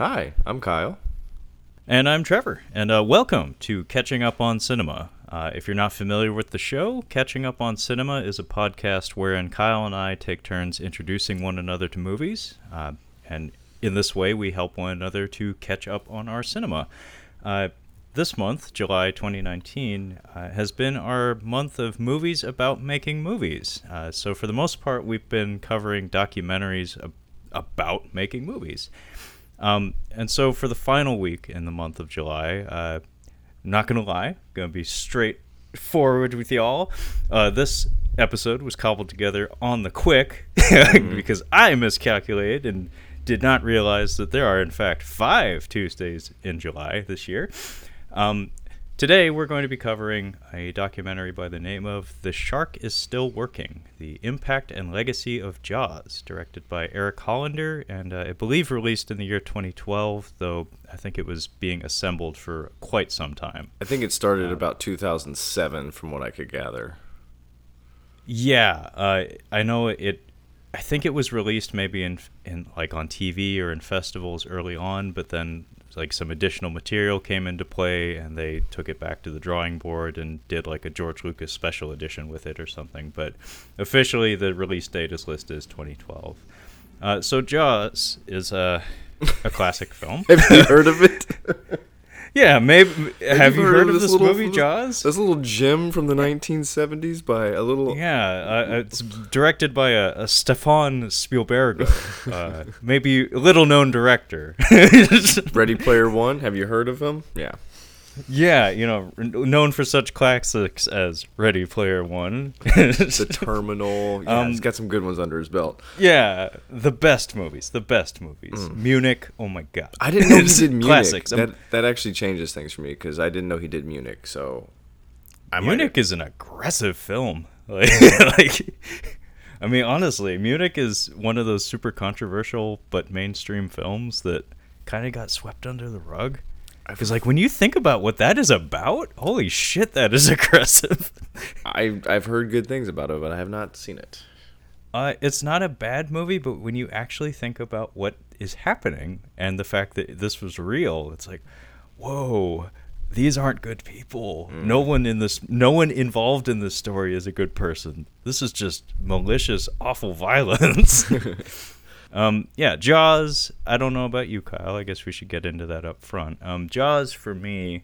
Hi, I'm Kyle. And I'm Trevor, and uh, welcome to Catching Up on Cinema. Uh, if you're not familiar with the show, Catching Up on Cinema is a podcast wherein Kyle and I take turns introducing one another to movies, uh, and in this way, we help one another to catch up on our cinema. Uh, this month, July 2019, uh, has been our month of movies about making movies. Uh, so, for the most part, we've been covering documentaries ab- about making movies. Um, and so for the final week in the month of July, uh, not gonna lie, gonna be straightforward with y'all. Uh, this episode was cobbled together on the quick because I miscalculated and did not realize that there are in fact five Tuesdays in July this year. Um, Today, we're going to be covering a documentary by the name of The Shark is Still Working The Impact and Legacy of Jaws, directed by Erik Hollander, and uh, I believe released in the year 2012, though I think it was being assembled for quite some time. I think it started about 2007, from what I could gather. Yeah, uh, I know it. I think it was released maybe in in like on TV or in festivals early on, but then like some additional material came into play and they took it back to the drawing board and did like a George Lucas special edition with it or something. But officially, the release date is listed as 2012. Uh, so Jaws is a a classic film. Have you heard of it? yeah, maybe. Have, you heard, of this, little- movie, Jaws? This little gem from the 1970s by a little. Yeah, uh, it's directed by a, a Stefan Spielberg, uh, maybe a little known director. Ready Player One. Have you heard of him? Yeah. Yeah, you know, known for such classics as Ready Player One. The Terminal. Yeah, Um, he's got some good ones under his belt. yeah, the best movies, the best movies. Munich, oh my god. I didn't know he did Munich. Classics. Um, That that actually changes things for me because I didn't know he did Munich. So. I Munich is an aggressive film. Like, like, I mean, honestly, Munich is one of those super controversial but mainstream films that kind of got swept under the rug. Because, like, when you think about what that is about, holy shit, that is aggressive. I I've heard good things about it, but I have not seen it. Uh, it's not a bad movie, but when you actually think about what is happening and the fact that this was real, it's like, whoa, these aren't good people. No one in this, no one involved in this story is a good person. This is just malicious, awful violence. um, yeah, Jaws. I don't know about you, Kyle. I guess we should get into that up front. Um, Jaws for me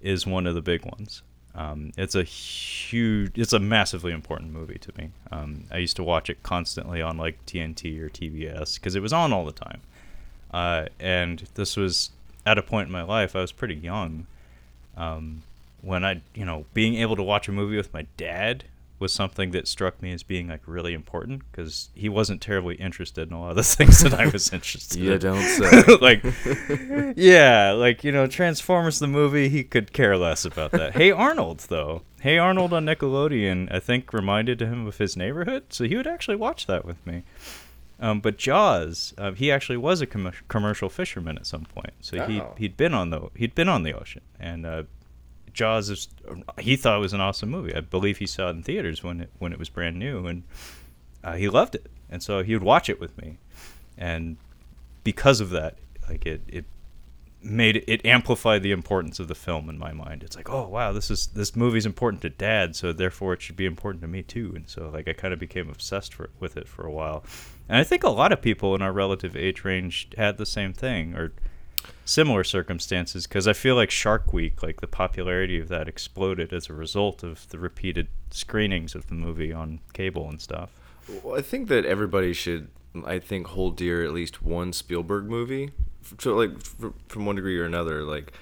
is one of the big ones. Um, it's a huge, it's a massively important movie to me. Um, I used to watch it constantly on like TNT or TBS because it was on all the time. Uh, and this was at a point in my life I was pretty young um, when I, you know, being able to watch a movie with my dad was something that struck me as being like really important because he wasn't terribly interested in a lot of the things that I was interested You in. don't say. like, yeah, like you know, Transformers the movie, he could care less about that. hey Arnold, though, Hey Arnold on Nickelodeon, I think reminded him of his neighborhood, so he would actually watch that with me. Um, but Jaws, uh, he actually was a com- commercial fisherman at some point, so he Oh. he'd been on the he'd been on the ocean, and uh, Jaws is he thought it was an awesome movie. I believe he saw it in theaters when it when it was brand new, and uh, he loved it, and so he would watch it with me, and because of that, like it it made it, amplified the importance of the film in my mind. It's like, oh wow, this is this movie's important to Dad, so therefore it should be important to me too. And so like I kind of became obsessed for, with it for a while, and I think a lot of people in our relative age range had the same thing or similar circumstances because I feel like Shark Week, like the popularity of that exploded as a result of the repeated screenings of the movie on cable and stuff. Well, I think that everybody should, I think, hold dear at least one Spielberg movie, to like from one degree or another. Like,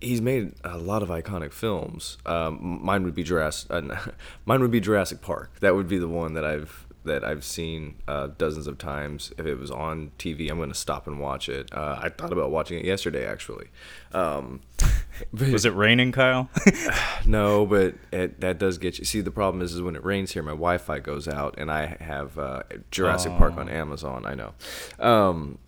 he's made a lot of iconic films. Um, mine would be Jurassic. Uh, mine would be Jurassic Park. That would be the one that I've that I've seen uh, dozens of times. If it was on TV, I'm going to stop and watch it. Uh, I thought about watching it yesterday, actually. Um, but- Was it raining, Kyle? no, but it, that does get you. See, the problem is, is when it rains here, my Wi-Fi goes out, and I have uh, Jurassic Park on Amazon. I know, um,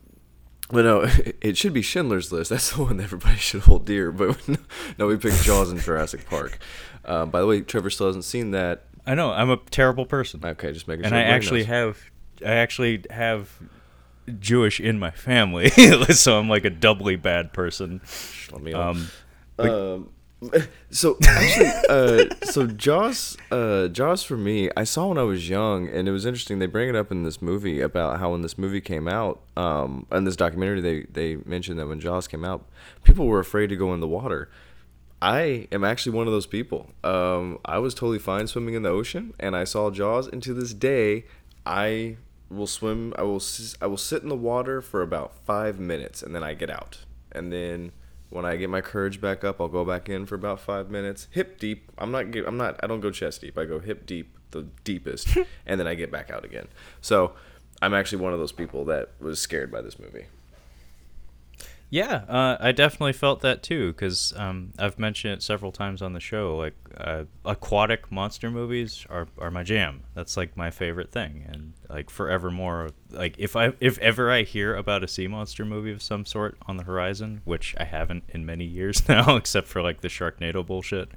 but no, it should be Schindler's List. That's the one that everybody should hold dear. But no, we picked Jaws and Jurassic Park. Uh, by the way, Trevor still hasn't seen that. I know I'm a terrible person. Okay, just making and sure. I actually knows. have I actually have Jewish in my family, so I'm like a doubly bad person. Let me. Um, Um, so actually, uh, so Jaws, uh, Jaws for me, I saw when I was young, and it was interesting. They bring it up in this movie about how when this movie came out, um, in this documentary, they they mentioned that when Jaws came out, people were afraid to go in the water. I am actually one of those people. Um, I was totally fine swimming in the ocean, and I saw Jaws, and to this day, I will swim. I will I will sit in the water for about five minutes, and then I get out, and then when I get my courage back up, I'll go back in for about five minutes, hip deep. I'm not. I'm not. I don't go chest deep. I go hip deep, the deepest, and then I get back out again. So I'm actually one of those people that was scared by this movie. Yeah, uh, I definitely felt that too because um, I've mentioned it several times on the show. Like uh, aquatic monster movies are, are my jam. That's like my favorite thing, and like forevermore. Like if I if ever I hear about a sea monster movie of some sort on the horizon, which I haven't in many years now, except for like the Sharknado bullshit,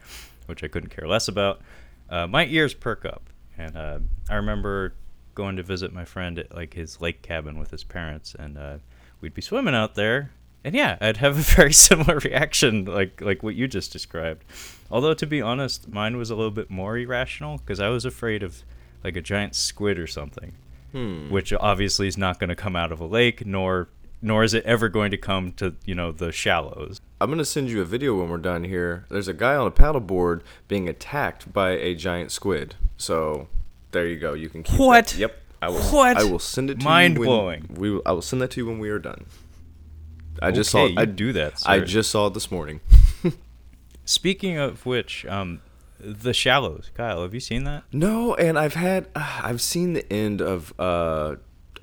which I couldn't care less about, uh, my ears perk up. And uh, I remember going to visit my friend at like his lake cabin with his parents, and uh, we'd be swimming out there and yeah, I'd have a very similar reaction, like like what you just described. Although to be honest, mine was a little bit more irrational because I was afraid of like a giant squid or something, Hmm. which obviously is not going to come out of a lake, nor nor is it ever going to come to you know the shallows. I'm gonna send you a video when we're done here. There's a guy on a paddleboard being attacked by a giant squid. So there you go. You can keep that. What? Yep. I will. What? I will send it to Mind you. when- blowing. We. will- I will send that to you when we are done. I just Okay, saw. I do that, I just saw it this morning. Speaking of which, um, the shallows, Kyle, have you seen that? No, and I've had. Uh, I've seen the end of uh,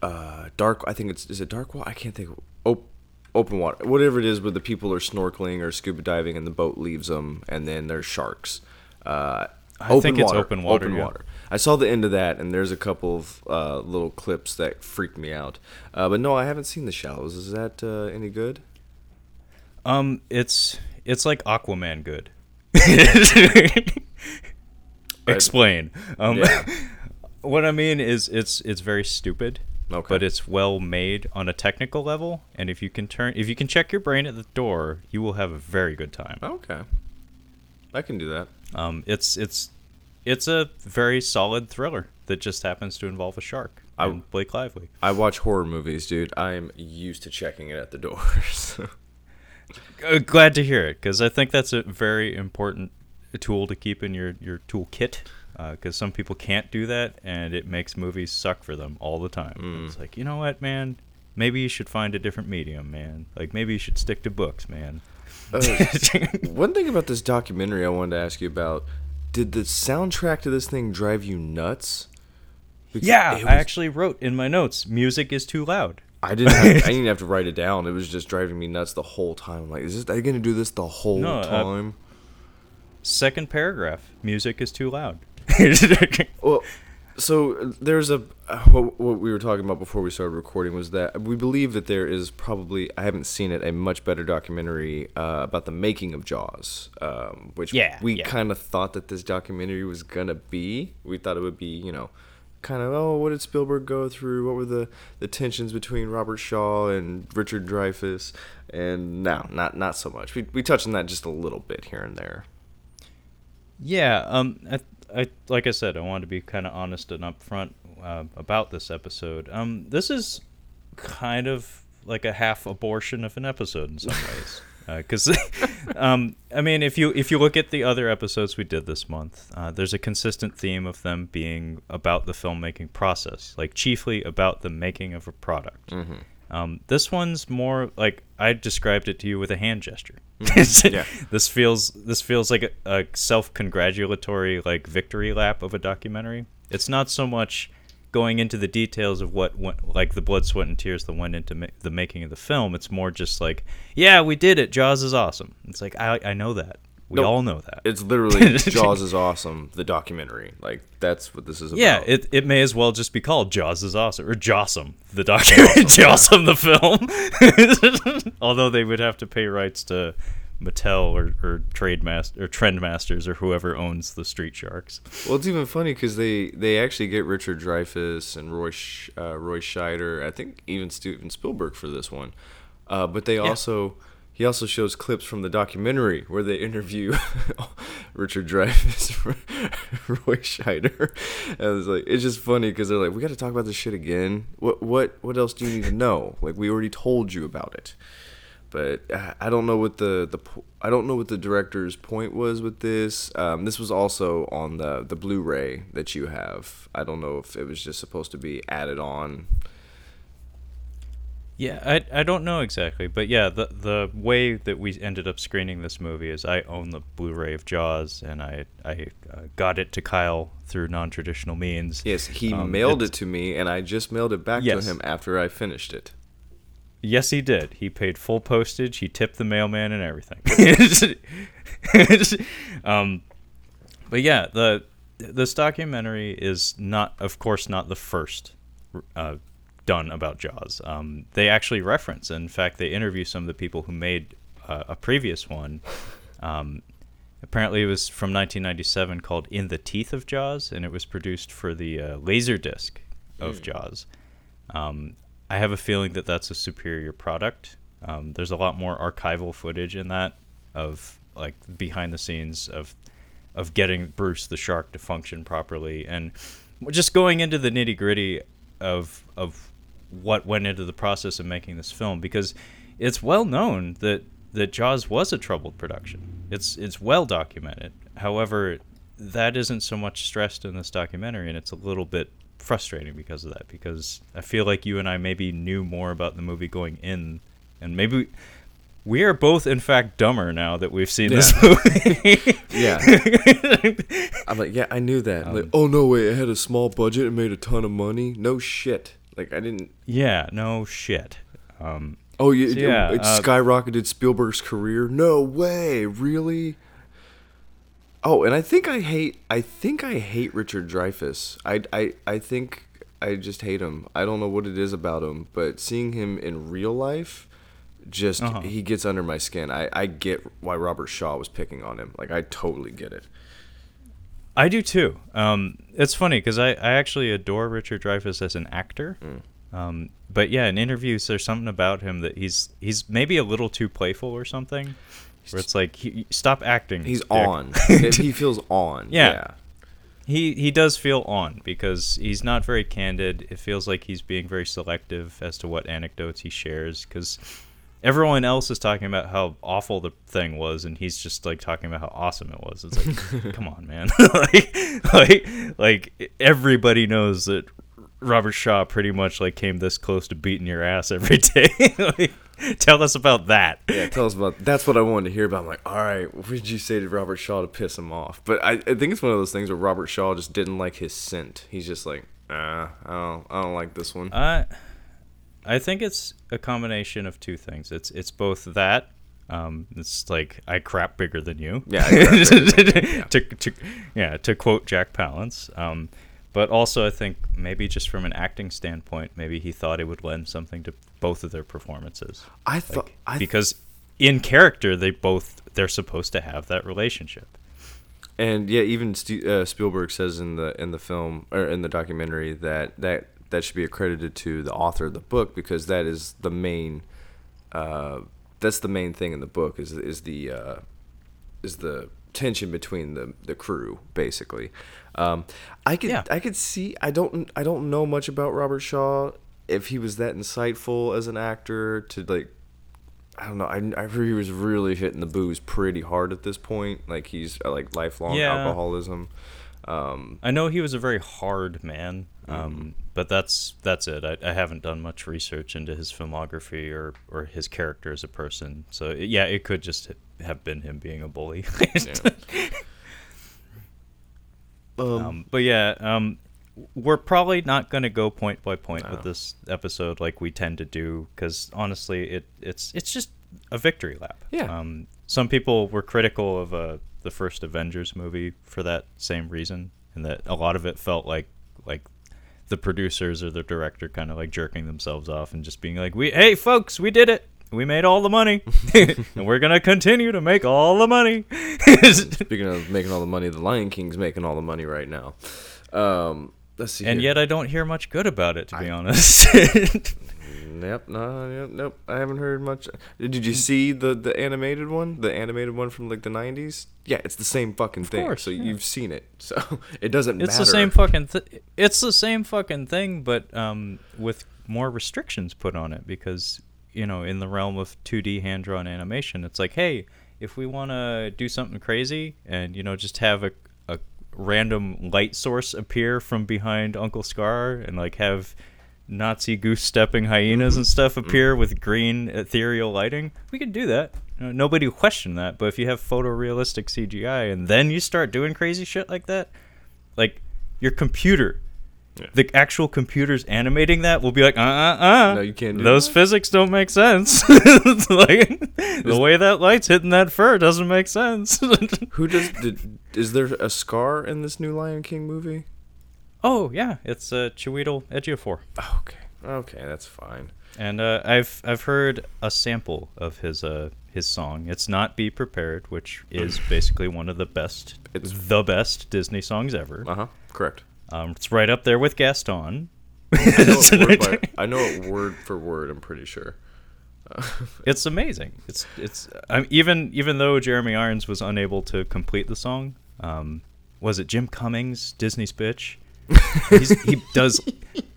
uh, dark. I think it's is it dark water. I can't think. Op- open water, whatever it is, where the people are snorkeling or scuba diving, and the boat leaves them, and then there's sharks. Uh, I think it's open water, Open yeah. water. I saw the end of that, and there's a couple of uh, little clips that freaked me out. Uh, but no, I haven't seen the shallows. Is that uh, any good? Um, it's it's like Aquaman good. Explain. Um, Yeah. what I mean is it's it's very stupid, Okay. but it's well made on a technical level. And if you can turn, if you can check your brain at the door, you will have a very good time. Okay. I can do that. Um, it's it's it's a very solid thriller that just happens to involve a shark. I- and Blake Lively. I watch horror movies, dude. I'm used to checking it at the doors. Uh, glad to hear it because I think that's a very important tool to keep in your your toolkit. Because some people can't do that, and it makes movies suck for them all the time. It's like, you know what, man? Maybe you should find a different medium, man. Like maybe you should stick to books, man. Uh, one thing about this documentary I wanted to ask you about: Did the soundtrack to this thing drive you nuts? Because yeah, it I actually wrote in my notes, music is too loud. I didn't. Have, I didn't have to write it down. It was just driving me nuts the whole time. I'm like, is this? Are they gonna do this the whole No, uh, time? Second paragraph, music is too loud. Well, so there's a what, what we were talking about before we started recording was that we believe that there is probably I haven't seen it a much better documentary uh, about the making of Jaws, um, which Yeah, we yeah. kind of thought that this documentary was gonna be. We thought it would be, you know, kind of oh, what did Spielberg go through? What were the the tensions between Robert Shaw and Richard Dreyfuss? And no, not not so much. We we touched on that just a little bit here and there. Yeah, um, I, I like I said, I wanted to be kind of honest and upfront uh, about this episode. Um, this is kind of like a half abortion of an episode in some ways, because, um, I mean, if you if you look at the other episodes we did this month, uh, there's a consistent theme of them being about the filmmaking process, like chiefly about the making of a product. Um, this one's more like I described it to you with a hand gesture. Yeah. This feels this feels like a, a self-congratulatory like victory lap of a documentary. It's not so much going into the details of what went, like the blood, sweat, and tears that went into ma- the making of the film. It's more just like, yeah, we did it. Jaws is awesome. It's like I I know that. We No, all know that. It's literally Jaws is awesome. The documentary, like that's what this is about. Yeah, it, it may as well just be called Jaws is awesome or Jossum the documentary, Jossum the film. Although they would have to pay rights to Mattel or, or Trade Master or Trendmasters or whoever owns the Street Sharks. Well, it's even funny because they they actually get Richard Dreyfuss and Roy uh, Roy Scheider. I think even Steven Spielberg for this one, uh, but they also he also shows clips from the documentary where they interview Richard Dreyfuss, Roy Scheider. And it's like it's just funny because they're like, we got to talk about this shit again. What what what else do you need to know? Like we already told you about it but uh, I don't know what the the I don't know what the director's point was with this. Um, this was also on the the Blu-ray that you have. I don't know if it was just supposed to be added on. Yeah, I, I don't know exactly, but yeah, the the way that we ended up screening this movie is I own the Blu-ray of Jaws, and I I uh, got it to Kyle through non-traditional means. Yes, he um, mailed it to me, and I just mailed it back yes. to him after I finished it. Yes, he did. He paid full postage. He tipped the mailman and everything. um, but yeah, the this documentary is not, of course, not the first uh, done about Jaws. Um, they actually reference, in fact, they interview some of the people who made uh, a previous one. Um, apparently, it was from 1997 called "In the Teeth of Jaws," and it was produced for the uh, Laserdisc of mm. Jaws. Um, I have a feeling that that's a superior product. Um, there's a lot more archival footage in that of like behind the scenes of of getting Bruce the shark to function properly and just going into the nitty gritty of of what went into the process of making this film because it's well known that that Jaws was a troubled production. It's it's well documented. However, that isn't so much stressed in this documentary, and it's a little bit frustrating because of that. Because I feel like you and I maybe knew more about the movie going in, and maybe we are both, in fact, dumber now that we've seen yeah. this movie. yeah. I'm like, yeah, I knew that. Um, like, oh no, wait, it had a small budget and made a ton of money. No shit. Like I didn't. Yeah, no shit. Um, oh yeah, so yeah it, uh, skyrocketed Spielberg's career. No way, really. Oh, and I think I hate. I think I hate Richard Dreyfuss. I, I, I think I just hate him. I don't know what it is about him, but seeing him in real life, just uh-huh. he gets under my skin. I, I get why Robert Shaw was picking on him. Like I totally get it. I do too. Um, it's funny because I, I actually adore Richard Dreyfuss as an actor. Mm. Um, but yeah, in interviews, there's something about him that he's he's maybe a little too playful or something where it's like he, stop acting. He's dick. on. he feels on. Yeah. yeah. He he does feel on because he's not very candid. It feels like he's being very selective as to what anecdotes he shares because everyone else is talking about how awful the thing was and he's just like talking about how awesome it was. It's like come on, man. like like like everybody knows that Robert Shaw pretty much like came this close to beating your ass every day. like, tell us about that. Yeah, tell us about. That's what I wanted to hear about. I'm like, all right, what did you say to Robert Shaw to piss him off? But I, I think it's one of those things where Robert Shaw just didn't like his scent. He's just like, ah, I don't, I don't like this one. I, I think it's a combination of two things. It's it's both that. Um, it's like I crap bigger than you. Yeah. yeah. to, to, yeah. To quote Jack Palance. Um, but also, I think maybe just from an acting standpoint, maybe he thought it would lend something to both of their performances. I thought like, because in character they both they're supposed to have that relationship. And yeah, even St- uh, Spielberg says in the in the film or in the documentary that that that should be accredited to the author of the book because that is the main uh, that's the main thing in the book is is the uh, is the tension between the the crew basically. Um, I could yeah. I could see I don't I don't know much about Robert Shaw if he was that insightful as an actor to like I don't know I, I heard he was really hitting the booze pretty hard at this point like he's uh, like lifelong yeah. alcoholism. Um, I know he was a very hard man, um, but that's that's it. I, I, haven't done much research into his filmography or, or his character as a person. So yeah, it could just have been him being a bully. Um, um, but yeah, um, we're probably not going to go point by point no. with this episode like we tend to do because honestly, it it's it's just a victory lap. Yeah. Um, some people were critical of uh, the first Avengers movie for that same reason, and that a lot of it felt like like the producers or the director kind of like jerking themselves off and just being like, "We hey folks, we did it." we made all the money, and we're gonna continue to make all the money. Speaking of making all the money, the Lion King's making all the money right now. Um, let's see. and here. yet I don't hear much good about it, to be honest. Yep, no, yep, nope. I haven't heard much. Did you see the the animated one? The animated one from like the '90s? Yeah, it's the same fucking thing. course, so yeah. you've seen it. So it doesn't it's matter. the same fucking. Th- it's the same fucking thing, but um, with more restrictions put on it because you know, in the realm of 2D hand drawn animation, it's like, hey, if we want to do something crazy and you know just have a a random light source appear from behind Uncle Scar and like have Nazi goose stepping hyenas and stuff appear with green ethereal lighting, we could do that. Nobody would question that. But if you have photorealistic CGI and then you start doing crazy shit like that, like your computer, the actual computers animating that will be like, uh, uh, uh. No, you can't do Those that. physics don't make sense. Like the way that light's hitting that fur doesn't make sense. Who does? Did, is there a scar in this new Lion King movie? Oh yeah, it's uh, Chiwetel Ejiofor. Okay, okay, that's fine. And uh, I've I've heard a sample of his uh his song. It's not "Be Prepared," which is basically one of the best, It's- the best Disney songs ever. Uh huh. Correct. Um, it's right up there with Gaston. I know, it word by, I know it word for word. I'm pretty sure. it's amazing. It's it's I'm, even even though Jeremy Irons was unable to complete the song. Um, was it Jim Cummings, Disney's bitch? He's, he does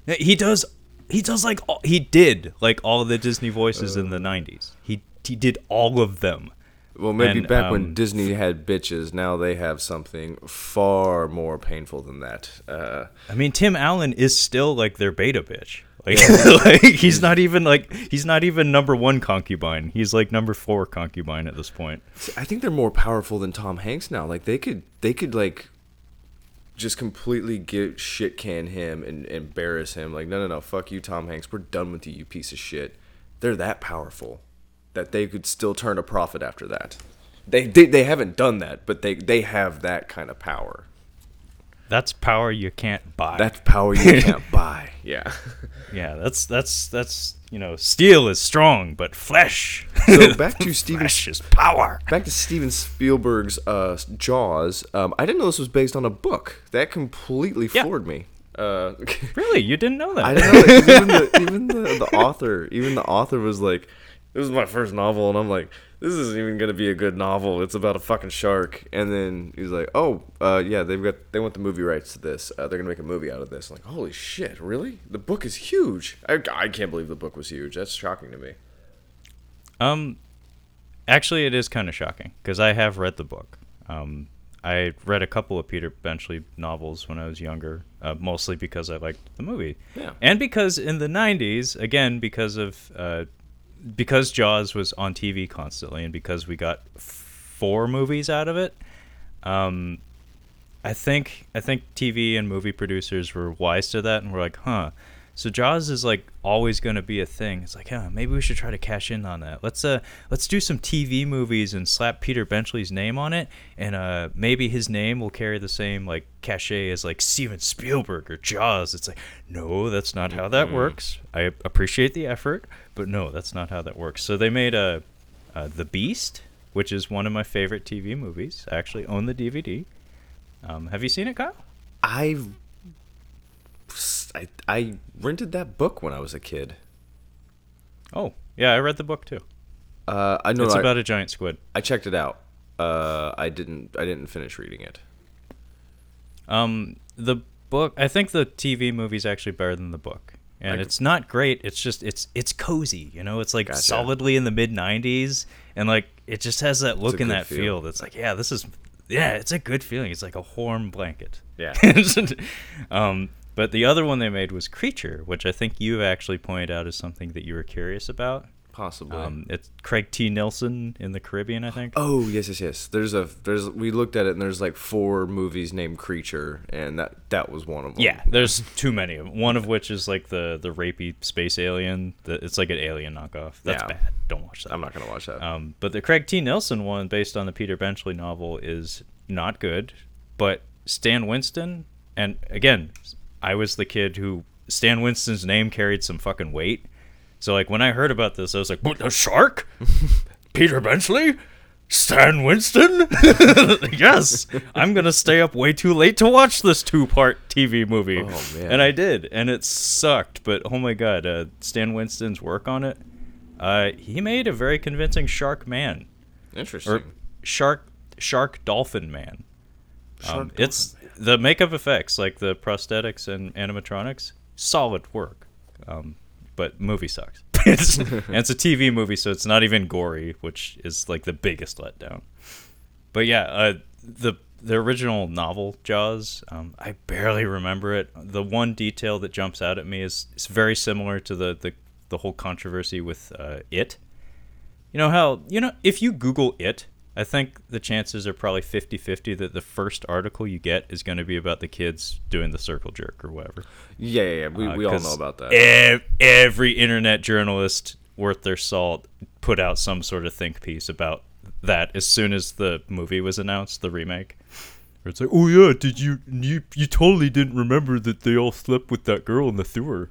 he does he does like all, he did like all of the Disney voices in the '90s. He he did all of them. Well, maybe And, back when um, Disney had bitches, now they have something far more painful than that. Uh, I mean, Tim Allen is still like their beta bitch. Like, like he's not even like he's not even number one concubine. He's like number four concubine at this point. I think they're more powerful than Tom Hanks now. Like they could, they could like just completely get shit can him and embarrass him. Like no, no, no, fuck you, Tom Hanks. We're done with you, you piece of shit. They're that powerful that they could still turn a profit after that. They they, they haven't done that, but they they have that kind of power. That's power you can't buy. That's power you can't buy. Yeah. yeah, that's that's that's you know, steel is strong, but flesh. So back to Steven flesh is power. Back to Steven Spielberg's uh, Jaws. Um, I didn't know this was based on a book. That completely Yeah. floored me. Uh, Really, you didn't know that? I didn't know. Like, 'cause even the even the, the author, even the author was like, "This is my first novel," and I'm like, "This isn't even gonna be a good novel. It's about a fucking shark." And then he's like, "Oh, uh, yeah, they've got they want the movie rights to this. Uh, they're gonna make a movie out of this." I'm like, holy shit, really? The book is huge. I, I can't believe the book was huge. That's shocking to me. Um, actually, it is kind of shocking because I have read the book. Um, I read a couple of Peter Benchley novels when I was younger, uh, mostly because I liked the movie, Yeah. and because in the '90s, again, because of uh, because Jaws was on TV constantly, and because we got four movies out of it. Um, I think I think TV and movie producers were wise to that and were like, huh. So Jaws is like always going to be a thing. It's like, yeah, maybe we should try to cash in on that. Let's uh let's do some TV movies and slap Peter Benchley's name on it and uh maybe his name will carry the same like cachet as like Steven Spielberg or Jaws. It's like, no, that's not how that works. I appreciate the effort, but no, that's not how that works. So they made a uh, The Beast, which is one of my favorite TV movies. I actually own the DVD. Um, have you seen it, Kyle? I, I I rented that book when I was a kid. Oh, yeah, I read the book too. Uh, I know it's I, about a giant squid. I checked it out. Uh, I didn't I didn't finish reading it. Um, the book, I think the TV movie's actually better than the book, and Like- it's not great. It's just it's it's cozy, you know. It's like Gotcha. solidly in the mid '90s, and like it just has that look and that feel. feel. That's like, yeah, this is yeah, it's a good feeling. It's like a warm blanket. Yeah. um, but the other one they made was Creature, which I think you've actually pointed out as something that you were curious about. Possibly. Um, it's Craig T. Nelson in the Caribbean, I think. oh yes yes yes. There's a there's we looked at it and there's like four movies named Creature and that that was one of them. Yeah, there's too many of them. One of which is like the the rapey space alien. The, it's like an alien knockoff. That's Yeah. bad. Don't watch that. I'm not gonna watch that. Um, but the Craig T. Nelson one, based on the Peter Benchley novel, is not good. But Stan Winston, and again, I was the kid who Stan Winston's name carried some fucking weight. So like when I heard about this, I was like, "What a shark? Peter Benchley, Stan Winston? yes, I'm gonna stay up way too late to watch this two-part TV movie." Oh. And I did, and it sucked. But oh my god, uh, Stan Winston's work on it, uh, he made a very convincing shark man Interesting. or shark shark dolphin man. Shark Um, it's the makeup effects, like the prosthetics and animatronics, solid work. Um, but movie sucks. It's- and it's a TV movie, so it's not even gory, which is like the biggest letdown. But yeah, uh, the the original novel Jaws, um, I barely remember it. The one detail that jumps out at me is it's very similar to the the, the whole controversy with uh, it. You know how you know if you Google it, I think the chances are probably 50-50 that the first article you get is going to be about the kids doing the circle jerk or whatever. yeah, yeah, yeah. We, Uh, we all know about that. ev- every internet journalist worth their salt put out some sort of think piece about that as soon as the movie was announced, the remake. It's like, oh yeah, did you you you totally didn't remember that they all slept with that girl in the sewer?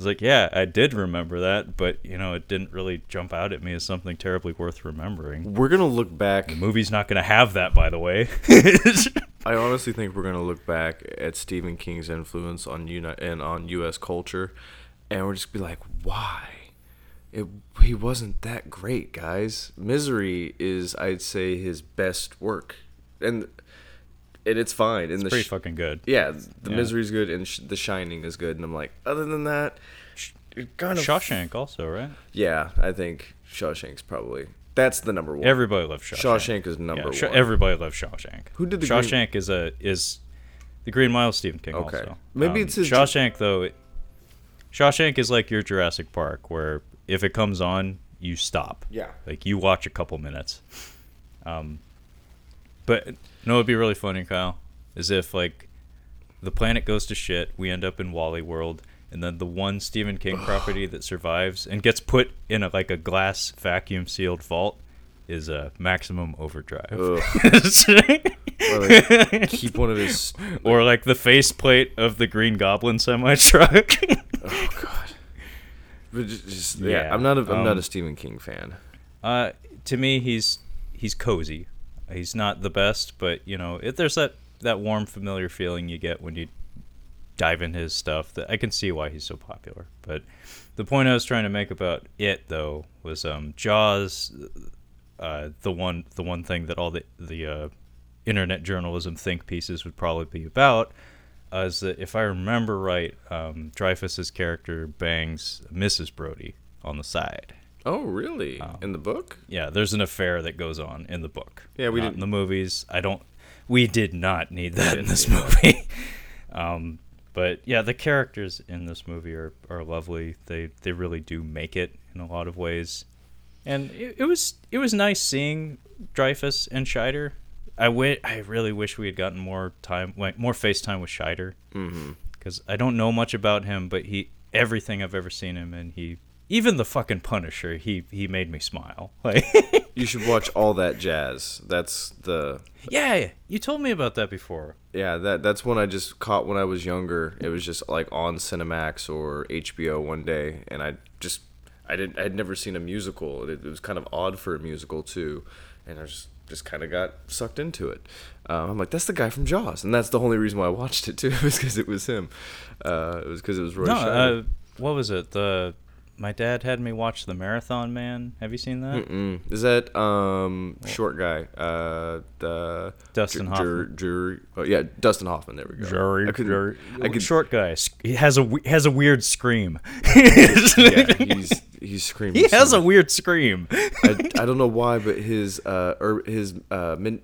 It's like, yeah, I did remember that, but you know, it didn't really jump out at me as something terribly worth remembering. We're gonna look back. The movie's not to have that, by the way. I honestly think we're gonna look back at Stephen King's influence on uni- and on U.S. culture, and we're just be like, why? It he wasn't that great, guys. Misery is, I'd say, his best work, and and it's fine. And the Pretty sh- fucking good. yeah, the Yeah. Misery's good, and sh- The Shining is good. And I'm like, other than that, kind of Shawshank also, right? Yeah, I think Shawshank's probably that's the number one. Everybody loves Shawshank. Shawshank is number Yeah, Shaw- one. everybody loves Shawshank. Who did the Green- Shawshank is a is the Green Mile Stephen King Okay. also. Maybe Um, it's his- Shawshank though. It, Shawshank is like your Jurassic Park, where if it comes on, you stop. Yeah. Like you watch a couple minutes. Um, but you know, it'd be really funny, Kyle, is if like the planet goes to shit, we end up in Wally World, and then the one Stephen King property that survives and gets put in a like a glass vacuum sealed vault is a Maximum Overdrive. Or like, keep one of his. or like the faceplate of the Green Goblin semi truck. Oh God. But just, just- yeah, Yeah, I'm not a I'm not um, a Stephen King fan. uh, to me, he's he's cozy. He's not the best, but you know, it, there's that that warm, familiar feeling you get when you dive in his stuff. That I can see why he's so popular. But the point I was trying to make about it, though, was um, Jaws. Uh, the one the one thing that all the the uh, internet journalism think pieces would probably be about uh, is that if I remember right, um, Dreyfuss's character bangs Mrs. Brody on the side. Oh really? um, In the book? Yeah, there's an affair that goes on in the book. Yeah, we didn't- in the movies. I don't. We did not need that in this movie. um, but yeah, the characters in this movie are, are lovely. They they really do make it in a lot of ways, and it, it was it was nice seeing Dreyfuss and Scheider. I really wish we had gotten more time, like more FaceTime with Scheider, Mm-hmm. because I don't know much about him, but he everything I've ever seen him and he even the fucking Punisher, he he made me smile. Like, You should watch all that jazz. That's the yeah, you told me about that before. yeah that that's one I just caught when I was younger. It was just like on Cinemax or HBO one day, and I just I didn't I had never seen a musical. It, it was kind of odd for a musical too, and I just just kind of got sucked into it. Um, I'm like, that's the guy from Jaws, and that's the only reason why I watched it too, was because it was him. Uh, it was because it was Roy no, uh, what was it? The my dad had me watch The Marathon Man. Have you seen that? Mm-mm. Is that um short guy? Uh, the Dustin Ju- Hoffman. Ju- Jury. Oh yeah, Dustin Hoffman. There we go. I couldn't- Jerry. I could. Short guy. He has a has a weird scream. yeah, he's he's screaming. he has a weird scream. I, I don't know why, but his uh ur- his uh min,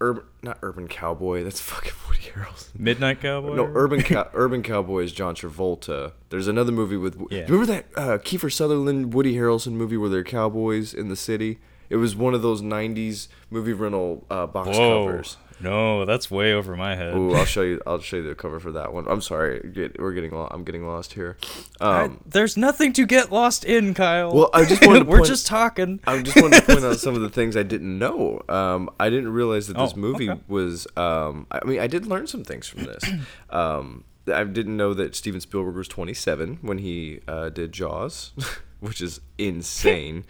urban not urban cowboy. That's fucking Woody Harrelson. Midnight Cowboy. No, urban cow, urban cowboy is John Travolta. There's another movie with. Yeah. Remember that uh, Kiefer Sutherland, Woody Harrelson movie where they're cowboys in the city? It was one of those '90s movie rental uh, box Whoa. covers. No, that's way over my head. Ooh, I'll show you. I'll show you the cover for that one. I'm sorry, get, we're getting. Lo- I'm getting lost here. I- Um, there's nothing to get lost in, Kyle. Well, I just wanted to We're point- just talking. I just wanted to point out some of the things I didn't know. Um, I didn't realize that this Oh, movie okay. was. Um, I mean, I did learn some things from this. Um, I didn't know that Steven Spielberg was 27 when he uh, did Jaws. Which is insane.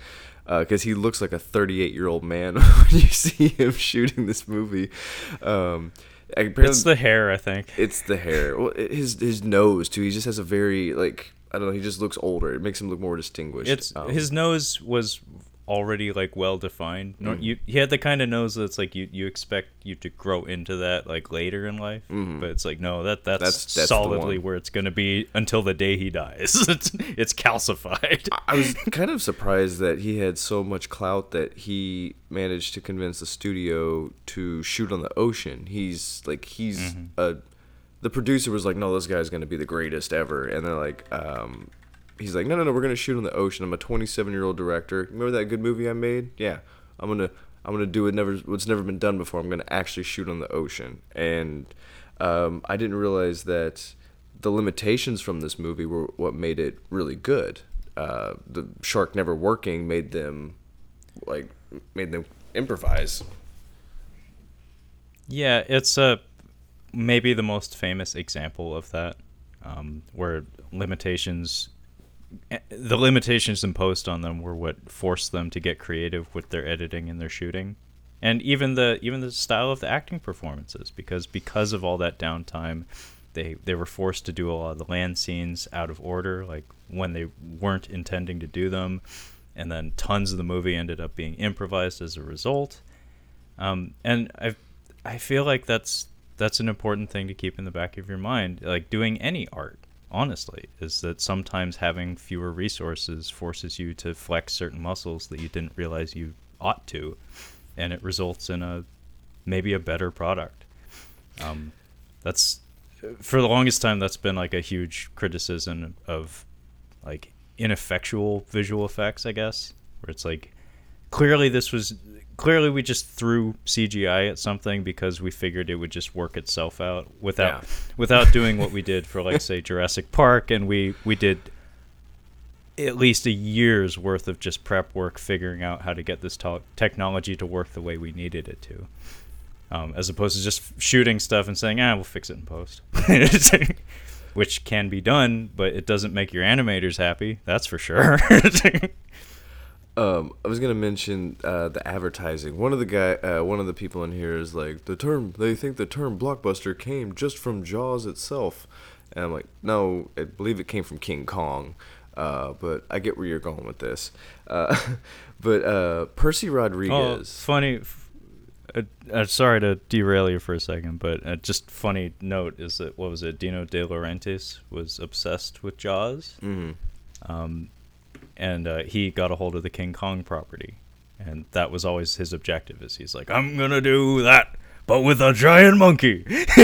Because he looks like a 38 year old man when you see him shooting this movie. Um, It's the hair, I think. it's the hair. Well, it- his his nose too. He just has a very like I don't know. He just looks older. It makes him look more distinguished. It's Um, his nose was already like well defined. No, Mm. you he had the kind of nose that's like you you expect you to grow into that like later in life, but it's like no that that's. That's- that's solidly where it's gonna be until the day he dies. it's, it's calcified. I was kind of surprised that he had so much clout that he managed to convince the studio to shoot on the ocean. He's like he's Mm-hmm. a the producer was like, "No, this guy's going to be the greatest ever." And they're like um he's like, "No, no, no, we're to shoot on the ocean. I'm a 27-year-old director. Remember that good movie I made? Yeah. I'm to I'm to do it never what's never been done before. I'm to actually shoot on the ocean." And um I didn't realize that the limitations from this movie were what made it really good. Uh, the shark never working made them like made them improvise. Yeah, it's uh, maybe the most famous example of that, um, where limitations, the limitations imposed on them were what forced them to get creative with their editing and their shooting, and even the even the style of the acting performances, because because of all that downtime, they they were forced to do a lot of the land scenes out of order, like when they weren't intending to do them, and then tons of the movie ended up being improvised as a result. Um, and I, I feel like that's that's an important thing to keep in the back of your mind. Like doing any art, honestly, is that sometimes having fewer resources forces you to flex certain muscles that you didn't realize you ought to, and it results in a maybe a better product. Um, that's for the longest time that's been like a huge criticism of like ineffectual visual effects, I guess, where it's like clearly this was clearly we just threw CGI at something because we figured it would just work itself out without Yeah. without doing what we did for like say Jurassic Park and we we did at least a year's worth of just prep work figuring out how to get this to- technology to work the way we needed it to. Um, as opposed to just shooting stuff and saying, ah, we'll fix it in post. Which can be done, but it doesn't make your animators happy. That's for sure. Um, I was gonna mention uh, the advertising. One of the guy, uh, one of the people in here is like the term. They think the term blockbuster came just from Jaws itself, and I'm like, no, I believe it came from King Kong. Uh, but I get where you're going with this. Uh, but uh, Percy Oh, Rodrigues. funny. Uh, sorry to derail you for a second, but uh, just funny note is that what was it? Dino De Laurentiis was obsessed with Jaws, Mhm. um, and uh, he got a hold of the King Kong property, and that was always his objective. Is he's like, I'm gonna do that, but with a giant monkey,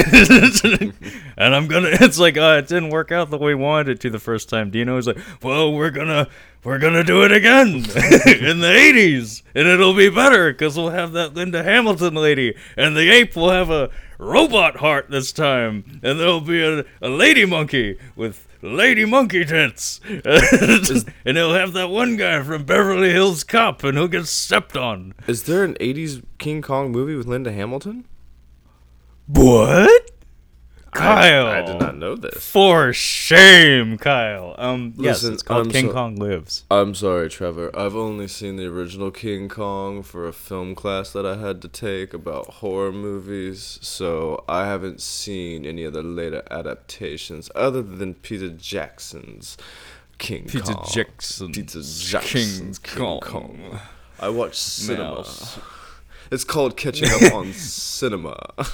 and I'm gonna. It's like uh, it didn't work out the way we wanted it to the first time. Dino was like, well, we're gonna we're gonna do it again in the 80s, and it'll be better because we'll have that Linda Hamilton lady, and the ape will have a robot heart this time, and there'll be a, a lady monkey with lady monkey tits, and he'll have that one guy from Beverly Hills Cop, and he'll get stepped on. Is there an '80s King Kong movie with Linda Hamilton? What? Kyle. I, I did not know this. For shame, Kyle. Um, yes, Listen, it's called I'm King so- Kong Lives. I'm sorry, Trevor. I've only seen the original King Kong for a film class that I had to take about horror movies, so I haven't seen any of the later adaptations other than Peter Jackson's King Peter Kong. Jackson. Peter Jackson's King, Kong. I watch cinema. Mouse. It's called catching up on cinema.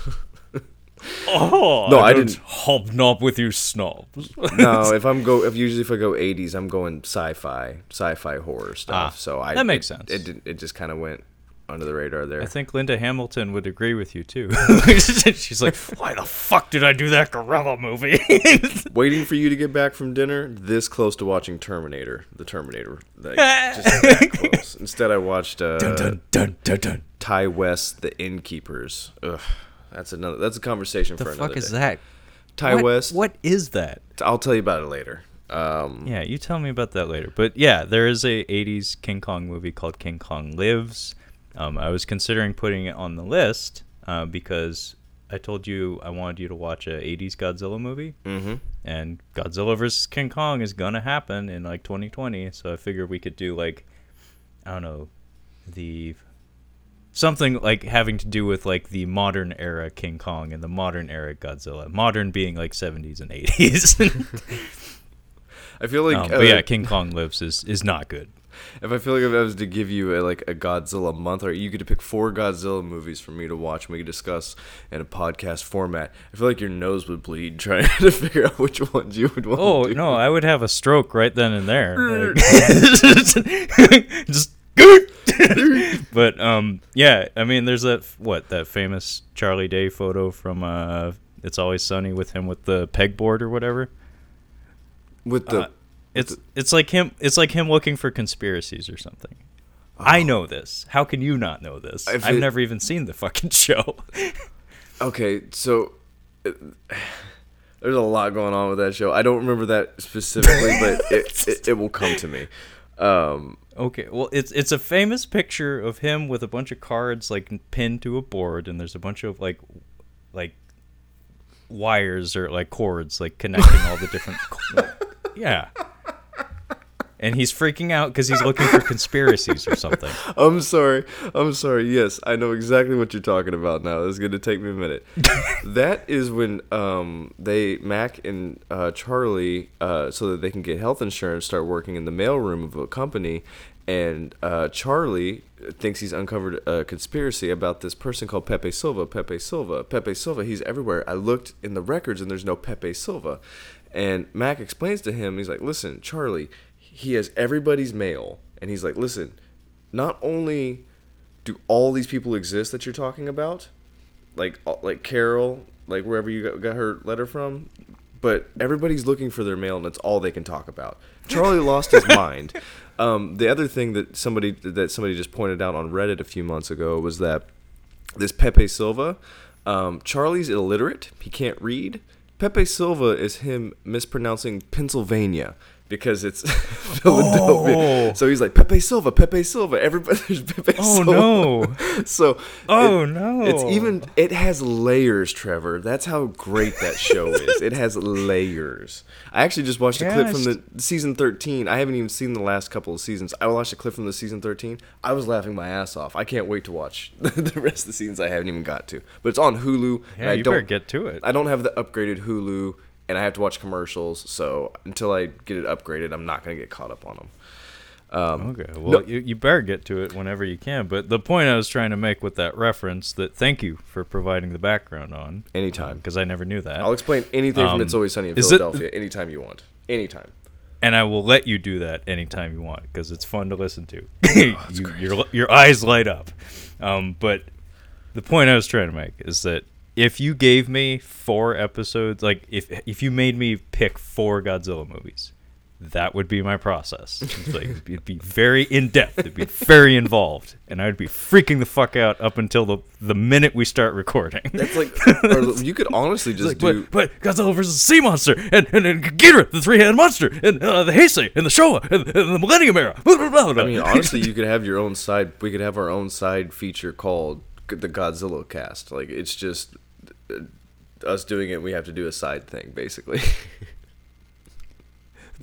Oh, No, I, I didn't- hobnob with you snobs. no, if I'm go, if usually if I go 80s, I'm going sci-fi, sci-fi horror stuff. Ah, so I that makes it- sense. It it just kind of went under the radar there. I think Linda Hamilton would agree with you too. She's like, "Why the fuck did I do that gorilla movie?" waiting for you to get back from dinner, this close to watching Terminator, the Terminator, like, just that close. Instead, I watched uh, dun dun dun dun. Ti West, The Innkeepers. Ugh, that's another. That's a conversation The for another What the fuck is day. that? Ti what, West. What is that? I'll tell you about it later. Um, Yeah, you tell me about that later. But yeah, there is a '80s King Kong movie called King Kong Lives. Um, I was considering putting it on the list uh, because I told you I wanted you to watch a '80s Godzilla movie, Mm-hmm. and Godzilla vs King Kong is gonna happen in like 2020. So I figured we could do like, I don't know, the something like having to do with like the modern era King Kong and the modern era Godzilla. Modern being like 70s and 80s. I feel like, um, uh, but yeah, King Kong lives is is not good. if I feel like if I was to give you a, like a Godzilla month, or you get to pick four Godzilla movies for me to watch, and we could discuss in a podcast format. I feel like your nose would bleed trying to figure out which ones you would want. Oh no, I would have a stroke right then and there. Like, just but um yeah, I mean there's that what that famous Charlie Day photo from uh It's Always Sunny with him with the pegboard or whatever. with the Uh, it's it's like him it's like him looking for conspiracies or something. I know this. How can you not know this? If I've it- never even seen the fucking show. okay, so. uh, There's a lot going on with that show. I don't remember that specifically, but it, it, it will come to me. Um, Okay, well, it's it's a famous picture of him with a bunch of cards like pinned to a board, and there's a bunch of like like wires or like cords like connecting all the different. yeah, and he's freaking out because he's looking for conspiracies or something. I'm sorry. I'm sorry. Yes, I know exactly what you're talking about now. It's going to take me a minute. that is when um, they, Mac and uh, Charlie, uh, so that they can get health insurance, start working in the mailroom of a company. And uh, Charlie thinks he's uncovered a conspiracy about this person called Pepe Silva. Pepe Silva. Pepe Silva. He's everywhere. I looked in the records and there's no Pepe Silva. And Mac explains to him, he's like, listen, Charlie, he has everybody's mail. And he's like, listen, not only do all these people exist that you're talking about, like uh, like Carol, like wherever you got, got her letter from, but everybody's looking for their mail and that's all they can talk about. Charlie lost his mind. Um, the other thing that somebody that somebody just pointed out on Reddit a few months ago was that this Pepe Silva, um, Charlie's illiterate. He can't read. Pepe Silva is him mispronouncing Pennsylvania because it's Philadelphia. Oh. So he's like Pepe Silva, Pepe Silva. Everybody, there's Pepe Oh, Silva. no. So Oh, it- no. It's even it has layers, Trevor. That's how great that show is. It has layers. I actually just watched a clip from the season 13. I haven't even seen the last couple of seasons. I watched a clip from the season 13. I was laughing my ass off. I can't wait to watch the rest of the seasons I haven't even got to. But it's on Hulu. and Yeah, I you don't better get to it. I don't have the upgraded Hulu and I have to watch commercials, so until I get it upgraded, I'm not going to get caught up on them. Um, Okay, well, you, you better get to it whenever you can. But the point I was trying to make with that reference, that thank you for providing the background on, Anytime. because I never knew that. I'll explain anything from Um, It's Always Sunny in is it- Philadelphia anytime you want. Anytime. and I will let you do that anytime you want because it's fun to listen to. Oh, you, your your eyes light up. Um, but the point I was trying to make is that if you gave me four episodes, like if if you made me pick four Godzilla movies, that would be my process. It's like, it'd be very in depth. It'd be very involved, and I'd be freaking the fuck out up until the the minute we start recording. That's like, or you could honestly just Like, do. but, but Godzilla versus the Sea Monster, and, and, and Ghidorah, the three-headed monster, and uh, the Heisei, and the Showa, and, and the Millennium Era. Blah, blah, blah, blah. I mean, honestly, you could have your own side. We could have our own side feature called the Godzilla Cast. Like it's just us doing it. We have to do a side thing, basically.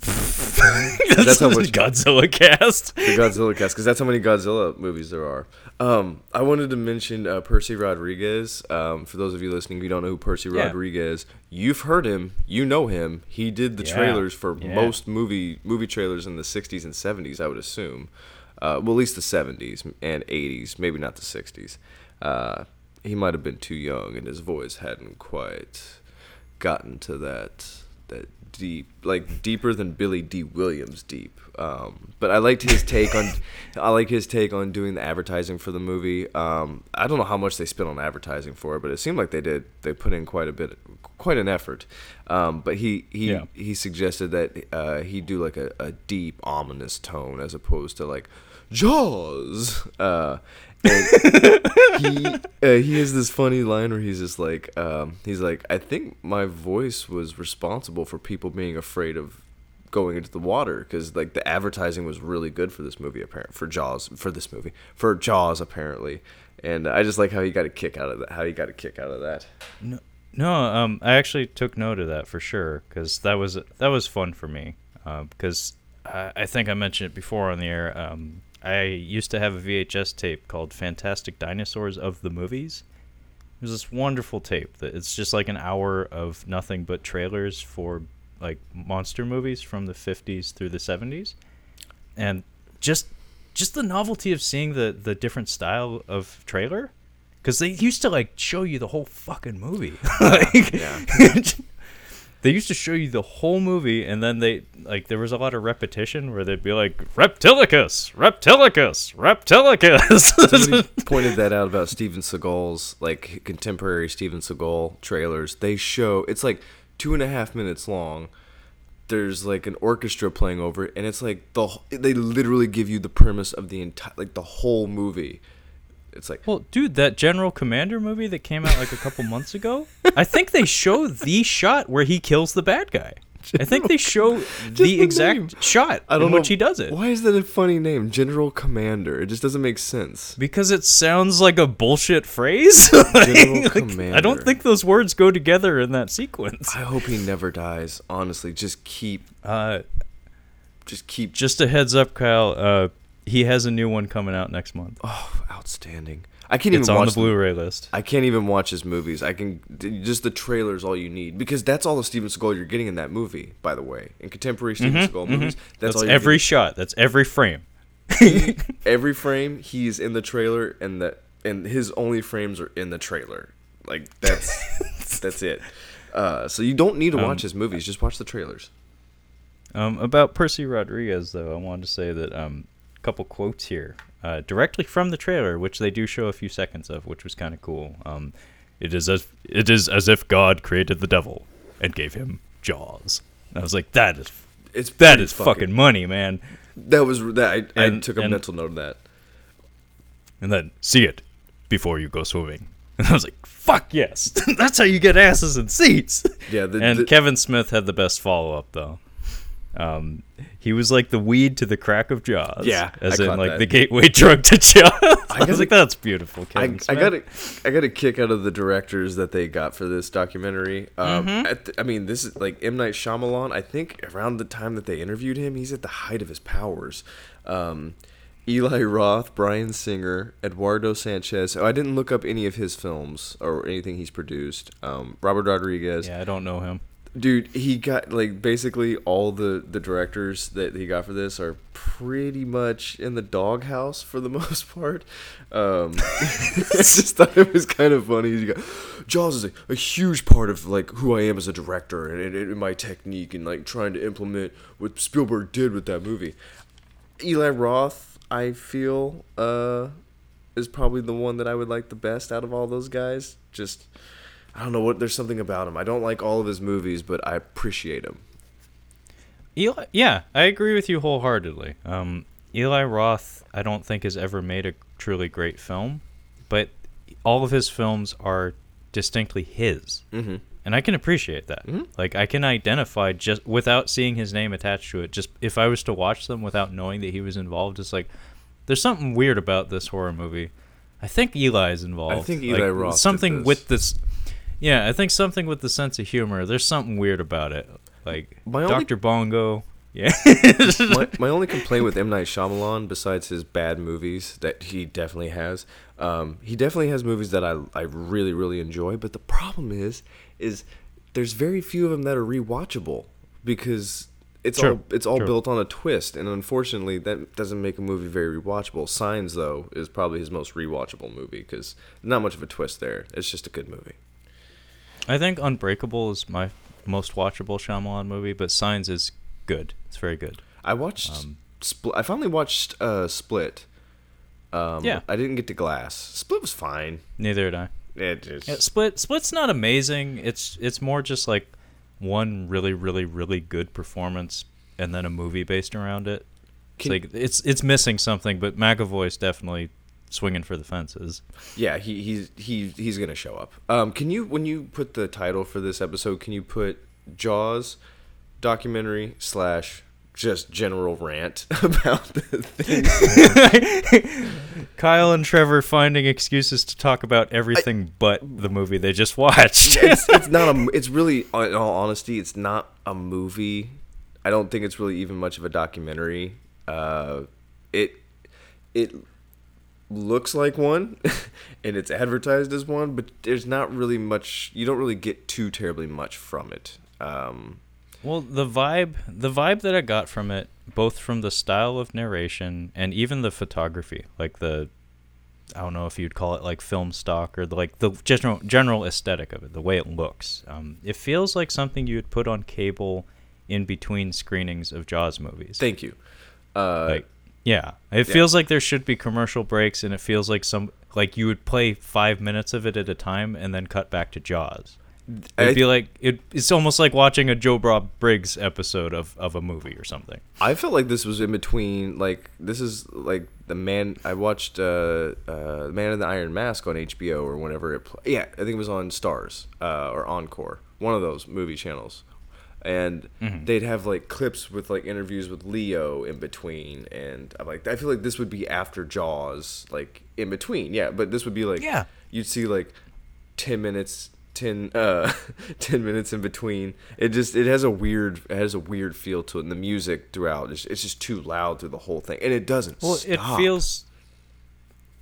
that's, how the much- Godzilla cast. the Godzilla cast because that's how many Godzilla movies there are. Um, I wanted to mention uh, Percy Rodriguez. Um, for those of you listening, if you don't know who Percy Yeah. Rodriguez, you've heard him, you know him. He did the Yeah. trailers for Yeah. most movie movie trailers in the '60s and '70s. I would assume, uh, well, at least the '70s and '80s, maybe not the '60s. Uh, he might have been too young, and his voice hadn't quite gotten to that that deep, like deeper than Billy Dee Williams deep. Um, but I liked his take on, I like his take on doing the advertising for the movie. Um, I don't know how much they spent on advertising for it, but it seemed like they did. They put in quite a bit, quite an effort. Um, but he he Yeah. he suggested that uh, he do like a, a deep ominous tone as opposed to like Jaws. Uh, he uh, he has this funny line where he's just like um, he's like I think my voice was responsible for people being afraid of going into the water because like the advertising was really good for this movie apparent for Jaws for this movie for Jaws apparently and I just like how he got a kick out of that. How he got a kick out of that. No, no. Um, I actually took note of that for sure because that was that was fun for me. Uh, because I, I think I mentioned it before on the air. Um, I used to have a VHS tape called Fantastic Dinosaurs of the Movies. It was this wonderful tape that it's just like an hour of nothing but trailers for like monster movies from the 50s through the 70s. And just just the novelty of seeing the the different style of trailer because they used to like show you the whole fucking movie. like, Yeah. they used to show you the whole movie, and then they like there was a lot of repetition where they'd be like Reptilicus, Reptilicus, Reptilicus. Pointed that out about Steven Seagal's like contemporary Steven Seagal trailers. They show it's like two and a half minutes long. There's like an orchestra playing over it, and it's like the they literally give you the premise of the entire like the whole movie. It's like well, dude, that General Commander movie that came out like a couple months ago, I think they show the shot where he kills the bad guy. I think they show the the exact name. shot I don't in know which he does it. Why is that a funny name, General Commander? It just doesn't make sense. Because it sounds like a bullshit phrase. General like, I don't think those words go together in that sequence. I hope he never dies. Honestly, just keep, Uh, just keep. just a heads up, Kyle. Uh, he has a new one coming out next month. Oh, outstanding! I can't it's even on watch the Blu-ray list. I can't even watch his movies. I can just the trailers all you need because that's all the Steven Seagal you're getting in that movie. By the way, in contemporary Steven Seagal movies, that's, Mm-hmm, That's, all you're every shot. That's every frame. every frame he's in the trailer, and that and his only frames are in the trailer. Like that's that's it. Uh, so you don't need to watch his movies. Just watch the trailers. Um, about Percy Rodriguez, though, I wanted to say that um, couple quotes here, uh, directly from the trailer, which they do show a few seconds of, which was kind of cool. Um, it is as it is as if God created the devil and gave him jaws. And I was like, that is It's that is fucking money, man. That was that. I, I took a and- mental note of that. And then see it before you go swimming. And I was like, fuck yes, that's how you get asses in seats. Yeah, the, and the- Kevin Smith had the best follow up though. Um, he was like the weed to the crack of Jaws. Yeah, as I in like that. the gateway drug to Jaws. I, gotta- was like, that's beautiful. I, Kevin I Smith. got a I got a kick out of the directors that they got for this documentary. Um, at the- I mean, this is like M Night Shyamalan. I think around the time that they interviewed him, he's at the height of his powers. Um, Eli Roth, Bryan Singer, Eduardo Sanchez. Oh, I didn't look up any of his films or anything he's produced. Um, Robert Rodriguez Yeah, I don't know him. Dude he got like basically all the the directors that he got for this are pretty much in the doghouse for the most part. Um i just thought it was kind of funny. You got jaws is a, a huge part of like who i am as a director and, and, and my technique and like trying to implement what spielberg did with that movie. Eli roth i feel uh is probably the one that i would like the best out of all those guys. Just I don't know what. There's something about him. I don't like all of his movies, but I appreciate him. Eli, yeah, I agree with you wholeheartedly. Um, Eli Roth, I don't think has ever made a truly great film, but all of his films are distinctly his, Mm-hmm. and I can appreciate that. Like I can identify just without seeing his name attached to it. Just if I was to watch them without knowing that he was involved, it's like there's something weird about this horror movie. I think Eli's involved. I think Eli Like, Roth Something with this. Yeah, I think something with the sense of humor. There's something weird about it. Like My only- Dr. Bongo. Yeah. my, my only complaint with M Night Shyamalan, besides his bad movies that he definitely has, um, he definitely has movies that I I really really enjoy. But the problem is, is there's very few of them that are rewatchable because it's True, all it's all true. built on a twist, and unfortunately that doesn't make a movie very rewatchable. Signs though is probably his most rewatchable movie because not much of a twist there. It's just a good movie. I think Unbreakable is my most watchable Shyamalan movie, but Signs is good. It's very good. I watched Um, Split. I finally watched uh, Split. Um, Yeah. I didn't get to Glass. Split was fine. Neither did I. It just, Yeah, Split Split's not amazing. It's it's more just like one really really really good performance and then a movie based around it. It's Can- like it's it's missing something, but McAvoy's definitely swinging for the fences. yeah, he he's he he's gonna show up. Um, can you when you put the title for this episode, can you put Jaws documentary slash just general rant about the things. Kyle and Trevor finding excuses to talk about everything but the movie they just watched. it's, it's not a. It's really, in all honesty, it's not a movie. I don't think it's really even much of a documentary. Uh, it it looks like one, and it's advertised as one, but there's not really much. You don't really get too terribly much from it. Um, Well, the vibe, the vibe that I got from it, both from the style of narration and even the photography, like the, I don't know if you'd call it like film stock or the, like the general general aesthetic of it, the way it looks. Um, it feels like something you would put on cable in between screenings of Jaws movies. thank you. Uh, like, yeah, it yeah. feels like there should be commercial breaks, and it feels like some like you would play five minutes of it at a time and then cut back to Jaws. It'd be like it, it's almost like watching a Joe Bob Briggs episode of, of a movie or something. I felt like this was in between. Like this is like the man. I watched uh, uh, Man in the Iron Mask on HBO or whenever it. Pl- yeah, I think it was on Stars uh, or Encore, one of those movie channels, and they'd have like clips with like interviews with Leo in between, and I'm like, I feel like this would be after Jaws, like in between. Yeah, but this would be like Yeah. you'd see like 10 minutes 10 uh 10 minutes in between. It just it has a weird it has a weird feel to it. And the music throughout it's, it's just too loud through the whole thing. And it doesn't Well, it feels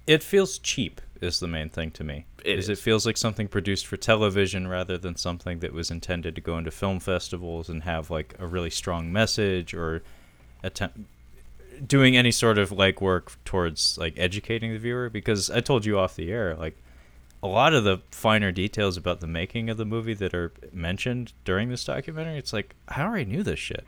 it feels cheap is the main thing to me. It is it is. feels like something produced for television rather than something that was intended to go into film festivals and have like a really strong message or attempt doing any sort of like work towards like educating the viewer because I told you off the air like a lot of the finer details about the making of the movie that are mentioned during this documentary it's like I already knew this shit.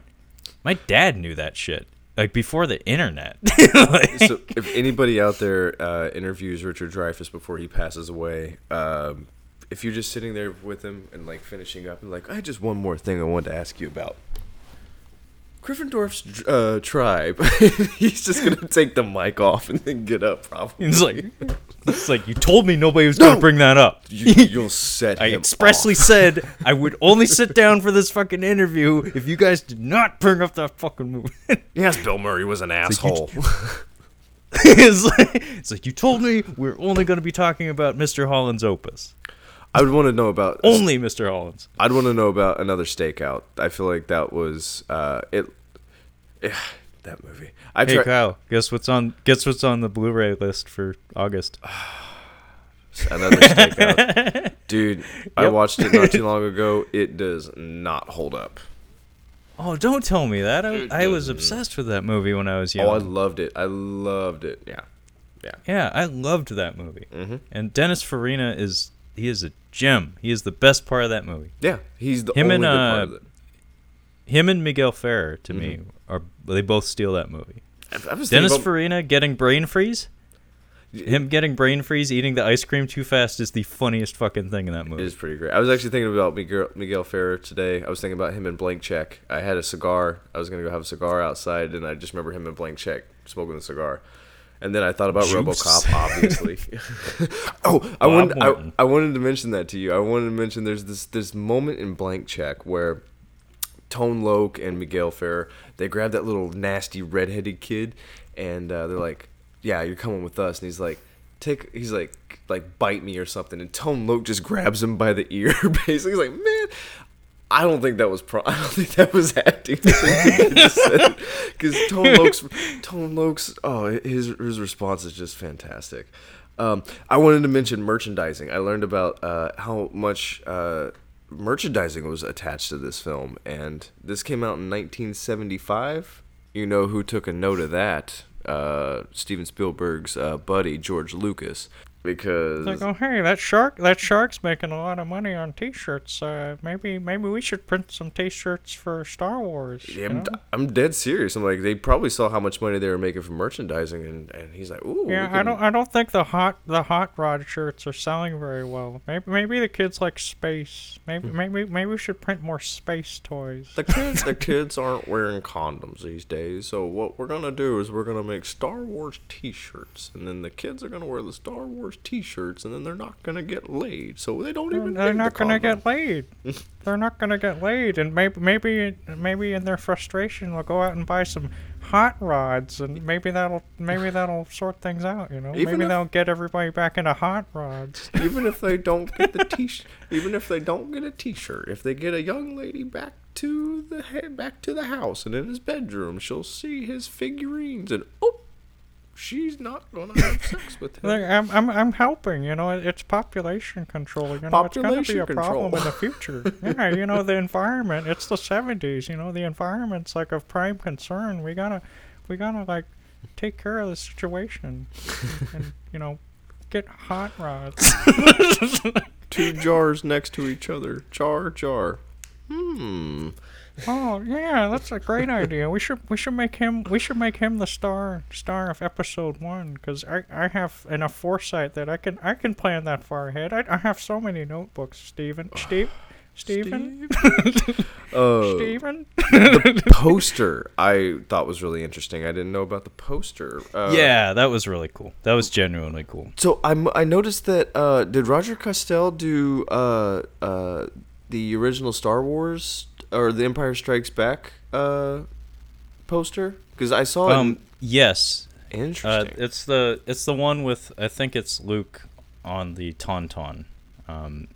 My dad knew that shit like before the internet. Like- so if anybody out there uh, interviews Richard Dreyfuss before he passes away, um, if you're just sitting there with him and like finishing up and like, I had just one more thing I wanted to ask you about. Krippendorf's uh, tribe. He's just gonna take the mic off and then get up. Probably. He's like, it's like you told me nobody was going to No! bring that up. You, you'll set I him expressly off. said I would only sit down for this fucking interview if you guys did not bring up that fucking movie. Yes, Bill Murray was an asshole. it's, like, it's like you told me we're only going to be talking about Mr. Holland's opus. I would want to know about. Only Mr. Holland's. I'd want to know about another stakeout. I feel like that was uh, it. Yeah, that movie. I Hey try, Kyle, guess what's on guess what's on the Blu-ray list for August? another stakeout, dude. I watched it not too long ago. It does not hold up. Oh, don't tell me that. I, I was obsessed with that movie when I was young. Oh, I loved it. I loved it. Yeah, yeah. Yeah, I loved that movie. hmm And Dennis Farina is he is a gem. He is the best part of that movie. Yeah, he's the Him only and, good part uh, of it. Him and Miguel Ferrer to me Mm-hmm. are they both steal that movie. I, I Dennis about- Farina getting brain freeze. Him getting brain freeze, eating the ice cream too fast is the funniest fucking thing in that movie. is pretty great. I was actually thinking about Miguel, Miguel Ferrer today. I was thinking about him in Blank Check. I had a cigar. I was gonna go have a cigar outside, and I just remember him in Blank Check smoking the cigar. And then I thought about Juice. RoboCop, obviously. oh, I Bob wanted I, I wanted to mention that to you. I wanted to mention there's this this moment in Blank Check where Tone Loc and Miguel Ferrer they grab that little nasty redheaded kid, and uh, they're like, "Yeah, you're coming with us." And he's like, "Take," he's like, "Like bite me or something." And Tone Loc just grabs him by the ear. Basically, he's like, "Man." I don't think that was pro. I don't think that was acting. Because Tone Loc's, Tone Loc's, oh, his his response is just fantastic. Um, I wanted to mention merchandising. I learned about uh, how much uh, merchandising was attached to this film, and this came out in 1975. You know who took a note of that? Uh, Steven Spielberg's uh, buddy George Lucas, because Like, oh hey, that shark, that shark's making a lot of money on T-shirts. Uh, maybe, maybe we should print some T-shirts for Star Wars. Yeah, I'm, know? I'm dead serious. I'm like, they probably saw how much money they were making from merchandising, and, and he's like, ooh. Yeah, I don't. I don't think the hot the hot rod shirts are selling very well. Maybe maybe the kids like space. Maybe maybe maybe we should print more space toys. The kids, the kids aren't wearing condoms these days. So what we're gonna do is we're gonna make Star Wars T-shirts, and then the kids are gonna wear the Star Wars t-shirts and then they're not gonna get laid, so they don't even. They're not the gonna get laid. They're not gonna get laid, and maybe, maybe, maybe in their frustration, they'll go out and buy some hot rods, and maybe that'll, maybe that'll sort things out. You know, Even maybe if- they'll get everybody back into hot rods. even if they don't get the t-shirt, even if they don't get a t-shirt if they get a young lady back to the back to the house and in his bedroom she'll see his figurines and oh she's not gonna have sex with him I'm, I'm, I'm helping. You know, it's population control. You know, it's gonna be Population a problem in the future. yeah, you know, the environment. It's the '70s. You know, the environment's like of prime concern. We gotta, we gotta like take care of the situation, and you know, get hot rods. two jars next to each other jar jar hmm Oh yeah, that's a great idea. We should we should make him we should make him the star star of episode one because I, I have enough foresight that I can I can plan that far ahead. I, I have so many notebooks, Stephen. Steve, Stephen, uh Stephen. The poster i thought was really interesting i didn't know about the poster uh, yeah, that was really cool. That was genuinely cool. So I'm, I noticed that uh, did Roger Kastel do uh, uh, the original Star Wars or the Empire Strikes Back uh, poster? Because I saw Um, yes, it. uh, it's the it's the one with I think it's Luke on the Tauntaun. Um,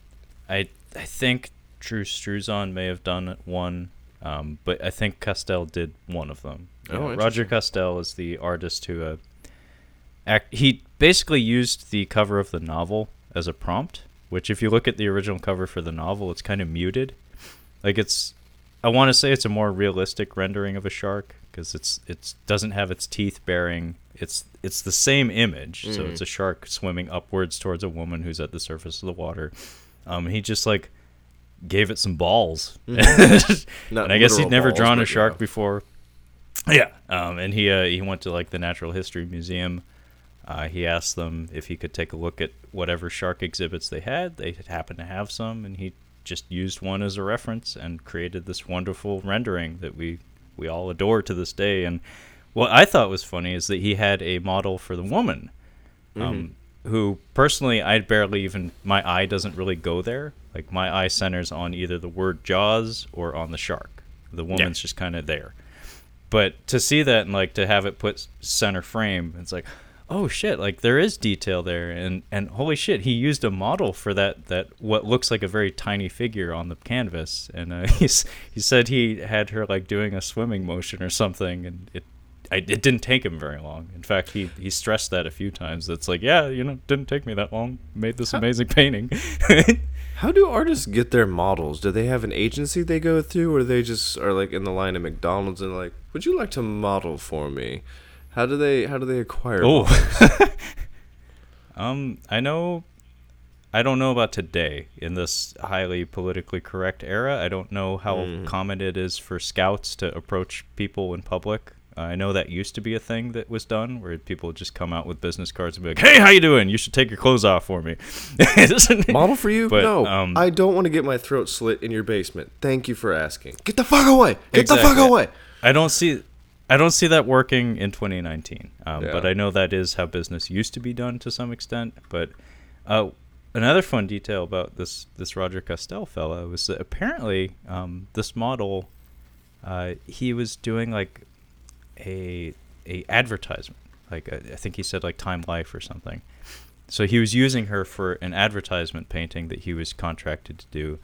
I I think Drew Struzan may have done one, um, but I think Kastel did one of them. Oh, Yeah, Roger interesting. Kastel is the artist who uh, act. He basically used the cover of the novel as a prompt. Which, if you look at the original cover for the novel, it's kind of muted. Like it's, I want to say it's a more realistic rendering of a shark because it's it's doesn't have its teeth bearing. It's it's the same image, so Mhm. it's a shark swimming upwards towards a woman who's at the surface of the water. Um, he just like gave it some balls. Not and I guess he'd never balls, drawn a shark yeah. before. Yeah. Um, and he uh, he went to like the Natural History Museum. Uh, he asked them if he could take a look at whatever shark exhibits they had. They happened to have some, and he just used one as a reference and created this wonderful rendering that we we all adore to this day. And what I thought was funny is that he had a model for the woman, um, who personally I barely even my eye doesn't really go there. Like my eye centers on either the word Jaws or on the shark. The woman's just kind of there. But to see that and like to have it put center frame, it's like, oh shit! Like there is detail there, and and holy shit, he used a model for that that what looks like a very tiny figure on the canvas, and uh, he's he said he had her like doing a swimming motion or something, and it. I, it didn't take him very long. In fact, he, he stressed that a few times. It's like, yeah, you know, didn't take me that long. Made this amazing painting. How do artists get their models? Do they have an agency they go through, or they just are like in the line at McDonald's and like, would you like to model for me? How do they how do they acquire? Oh. Um, I know. I don't know about today in this highly politically correct era. I don't know how Mm. common it is for scouts to approach people in public. Uh, I know that used to be a thing that was done, where people would just come out with business cards and be like, "Hey, how you doing? You should take your clothes off for me." Model for you? But, no, um, I don't want to get my throat slit in your basement. Thank you for asking. Get the fuck away! Get the fuck away! I don't see. I don't see that working in 2019. Um, But I know that is how business used to be done to some extent. But uh, another fun detail about this this Roger Kastel fellow was that apparently um, this model, uh, he was doing like a a advertisement. Like uh, I think he said like Time Life or something. So he was using her for an advertisement painting that he was contracted to do,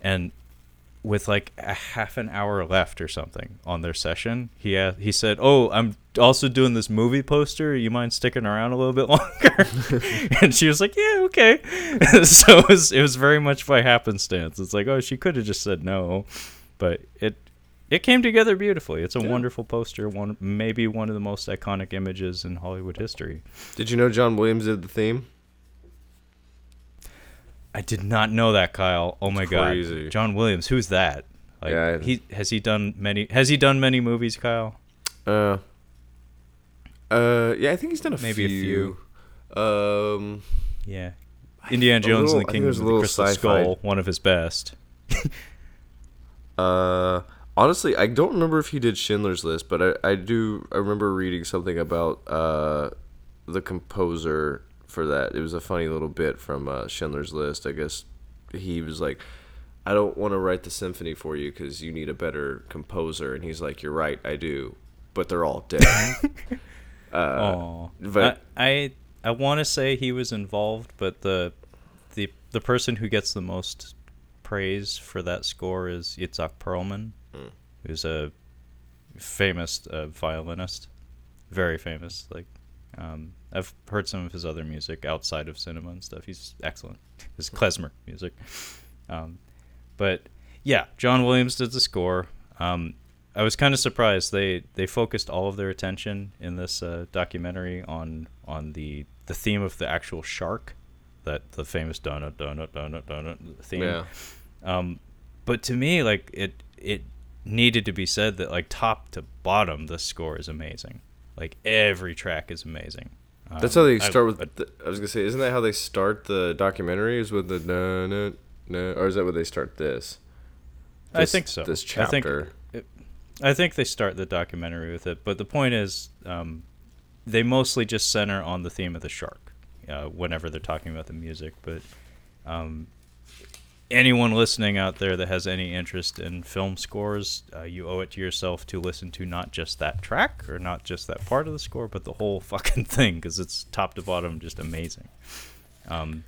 and with like a half an hour left or something on their session, he a he said, "Oh, I'm also doing this movie poster. You mind sticking around a little bit longer?" and she was like, "Yeah, okay." so it was it was very much by happenstance. It's like, oh, she could have just said no, but it it came together beautifully. It's a wonderful poster. One maybe one of the most iconic images in Hollywood history. Did you know John Williams did the theme? I did not know that, Kyle. Oh my crazy. god, John Williams. Who's that? Like, Yeah, I- he has he done many? Has he done many movies, Kyle? Uh, uh, yeah, I think he's done a Maybe a few. Um, Yeah, Indiana Jones little- and the Kingdom of the Crystal sci-fi. Skull, one of his best. uh, honestly, I don't remember if he did Schindler's List, but I, I do. I remember reading something about uh, the composer for that. It was a funny little bit from uh, Schindler's List. I guess he was like, "I don't want to write the symphony for you because you need a better composer," and he's like, "You're right, I do, but they're all dead." Oh, but- I I, I want to say he was involved, but the the the person who gets the most praise for that score is Itzhak Perlman, who's a famous uh, violinist, very famous. Like, um, I've heard some of his other music outside of cinema and stuff. He's excellent. His klezmer music, um, but yeah, John Williams did the score. Um, I was kind of surprised they they focused all of their attention in this uh, documentary on on the the theme of the actual shark, that the famous donut donut donut donut theme. yeah, Um, but to me, like it it needed to be said that like top to bottom, the score is amazing. Like every track is amazing. That's Um, how they I- start with. I- the, I was gonna say, isn't that how they start the documentaries with the no na na, or is that where they start this? I think so. This I think- chapter. I think they start the documentary with it, but the point is, um, they mostly just center on the theme of the shark uh, whenever they're talking about the music. But um, anyone listening out there that has any interest in film scores, uh, you owe it to yourself to listen to not just that track or not just that part of the score, but the whole fucking thing because it's top to bottom just amazing. Um,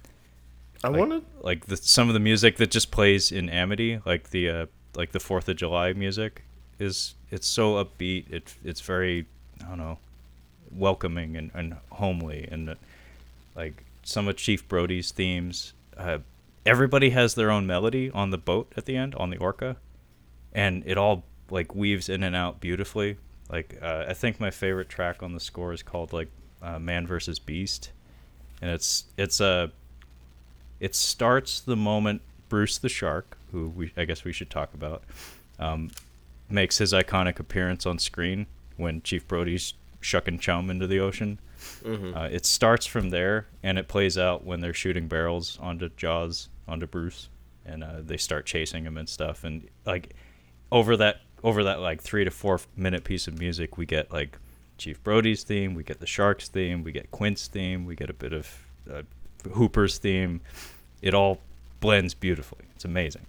I like, wanted. like the, some of the music that just plays in Amity, like the uh, like the Fourth of July music, is it's so upbeat. It it's very I don't know, welcoming and, and homely, and uh, like some of Chief Brody's themes. Uh, everybody has their own melody on the boat at the end on the Orca, and it all like weaves in and out beautifully. Like uh, I think my favorite track on the score is called like uh, Man versus Beast, and it's it's a it starts the moment Bruce the Shark, who we I guess we should talk about, um, makes his iconic appearance on screen when Chief Brody's shucking chum into the ocean. Uh, it starts from there, and it plays out when they're shooting barrels onto Jaws, onto Bruce, and uh, they start chasing him and stuff. And like over that over that like three to four minute piece of music, we get like Chief Brody's theme, we get the Sharks theme, we get Quint's theme, we get a bit of uh, Hooper's theme. It all blends beautifully. It's amazing.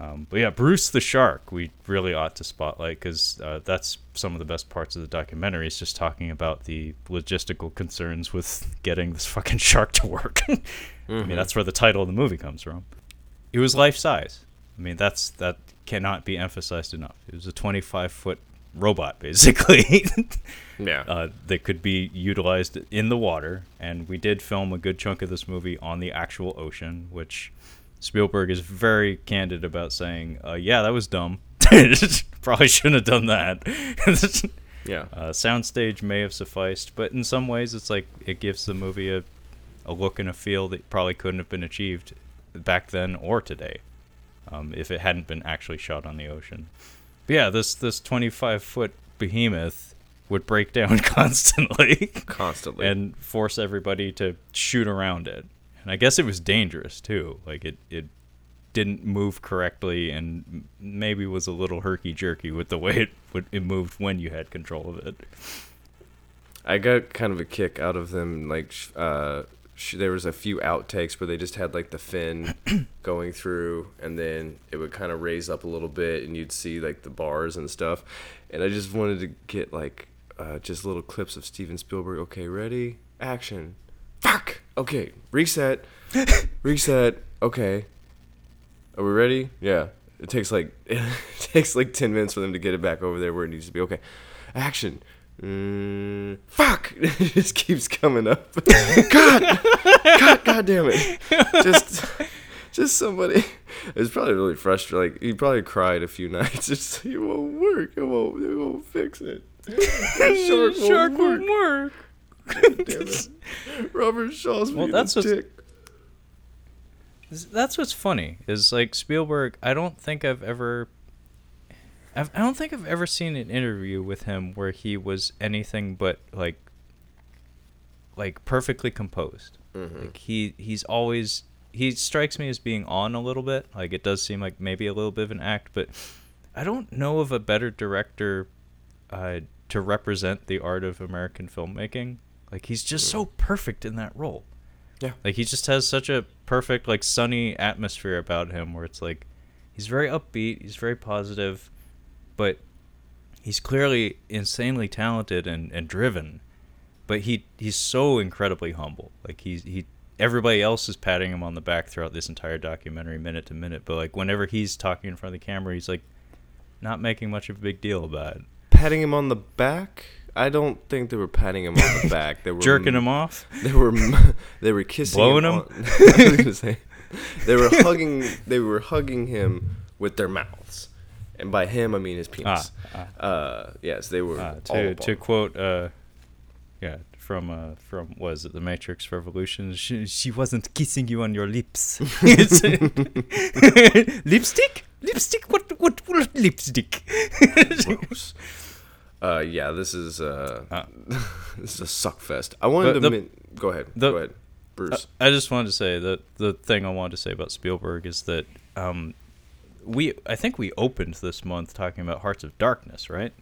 Um, but yeah, Bruce the Shark, we really ought to spotlight because uh, that's some of the best parts of the documentary. Is just talking about the logistical concerns with getting this fucking shark to work. I mean, that's where the title of the movie comes from. It was life size. I mean, that's that cannot be emphasized enough. It was a 25 foot robot, basically. Yeah. uh, that could be utilized in the water. And we did film a good chunk of this movie on the actual ocean, which Spielberg is very candid about saying, uh, "Yeah, that was dumb. Probably shouldn't have done that." yeah. uh, soundstage may have sufficed, but in some ways, it's like it gives the movie a, a look and a feel that probably couldn't have been achieved back then or today, um, if it hadn't been actually shot on the ocean. But yeah, this this 25 foot behemoth would break down constantly Constantly. and force everybody to shoot around it. And I guess it was dangerous too. Like it it didn't move correctly and maybe was a little herky jerky with the way it would it moved when you had control of it. I got kind of a kick out of them. Like, uh, sh- there was a few outtakes where they just had like the fin going through, and then it would kind of raise up a little bit, and you'd see like the bars and stuff. And I just wanted to get like uh, just little clips of Steven Spielberg. Okay, ready, action. Fuck. Okay, reset. reset. Okay. Are we ready? Yeah. It takes like it takes like ten minutes for them to get it back over there where it needs to be. Okay, action. Mm, fuck! it just keeps coming up. God, God, God damn it! Just, just somebody. It's probably really frustrating. Like he probably cried a few nights. It's it won't work. It won't. It won't fix it. Shark won't work. work. Damn it. Robert Shaw's Well, that's a what's- dick. That's what's funny is like Spielberg. I don't think I've ever. I've, I don't think I've ever seen an interview with him where he was anything but like. Like perfectly composed. Like he he's always he strikes me as being on a little bit. Like it does seem like maybe a little bit of an act, but I don't know of a better director uh, to represent the art of American filmmaking Like he's just so perfect in that role. Yeah. Like he just has such a perfect like sunny atmosphere about him where it's like he's very upbeat, he's very positive, but he's clearly insanely talented and, and driven. But he he's so incredibly humble. Like he's he everybody else is patting him on the back throughout this entire documentary minute to minute, but like whenever he's talking in front of the camera, he's like not making much of a big deal about it. Patting him on the back. I don't think they were patting him on the back. They were Jerking him off. They were they were kissing Blowing him? on- I was gonna say they were hugging. They were hugging him with their mouths, and by him I mean his penis. Ah, Uh, yes, they were Uh, all to to quote, uh, yeah, from uh, from was it the Matrix Revolution? She, she wasn't kissing you on your lips. Lipstick, lipstick. What what, what lipstick? Gross. Uh, yeah, this is uh, Uh. this is a suck fest. I wanted to the- min- go ahead. the- go ahead, Bruce. I just wanted to say that the thing I wanted to say about Spielberg is that um, we I think we opened this month talking about Hearts of Darkness, right?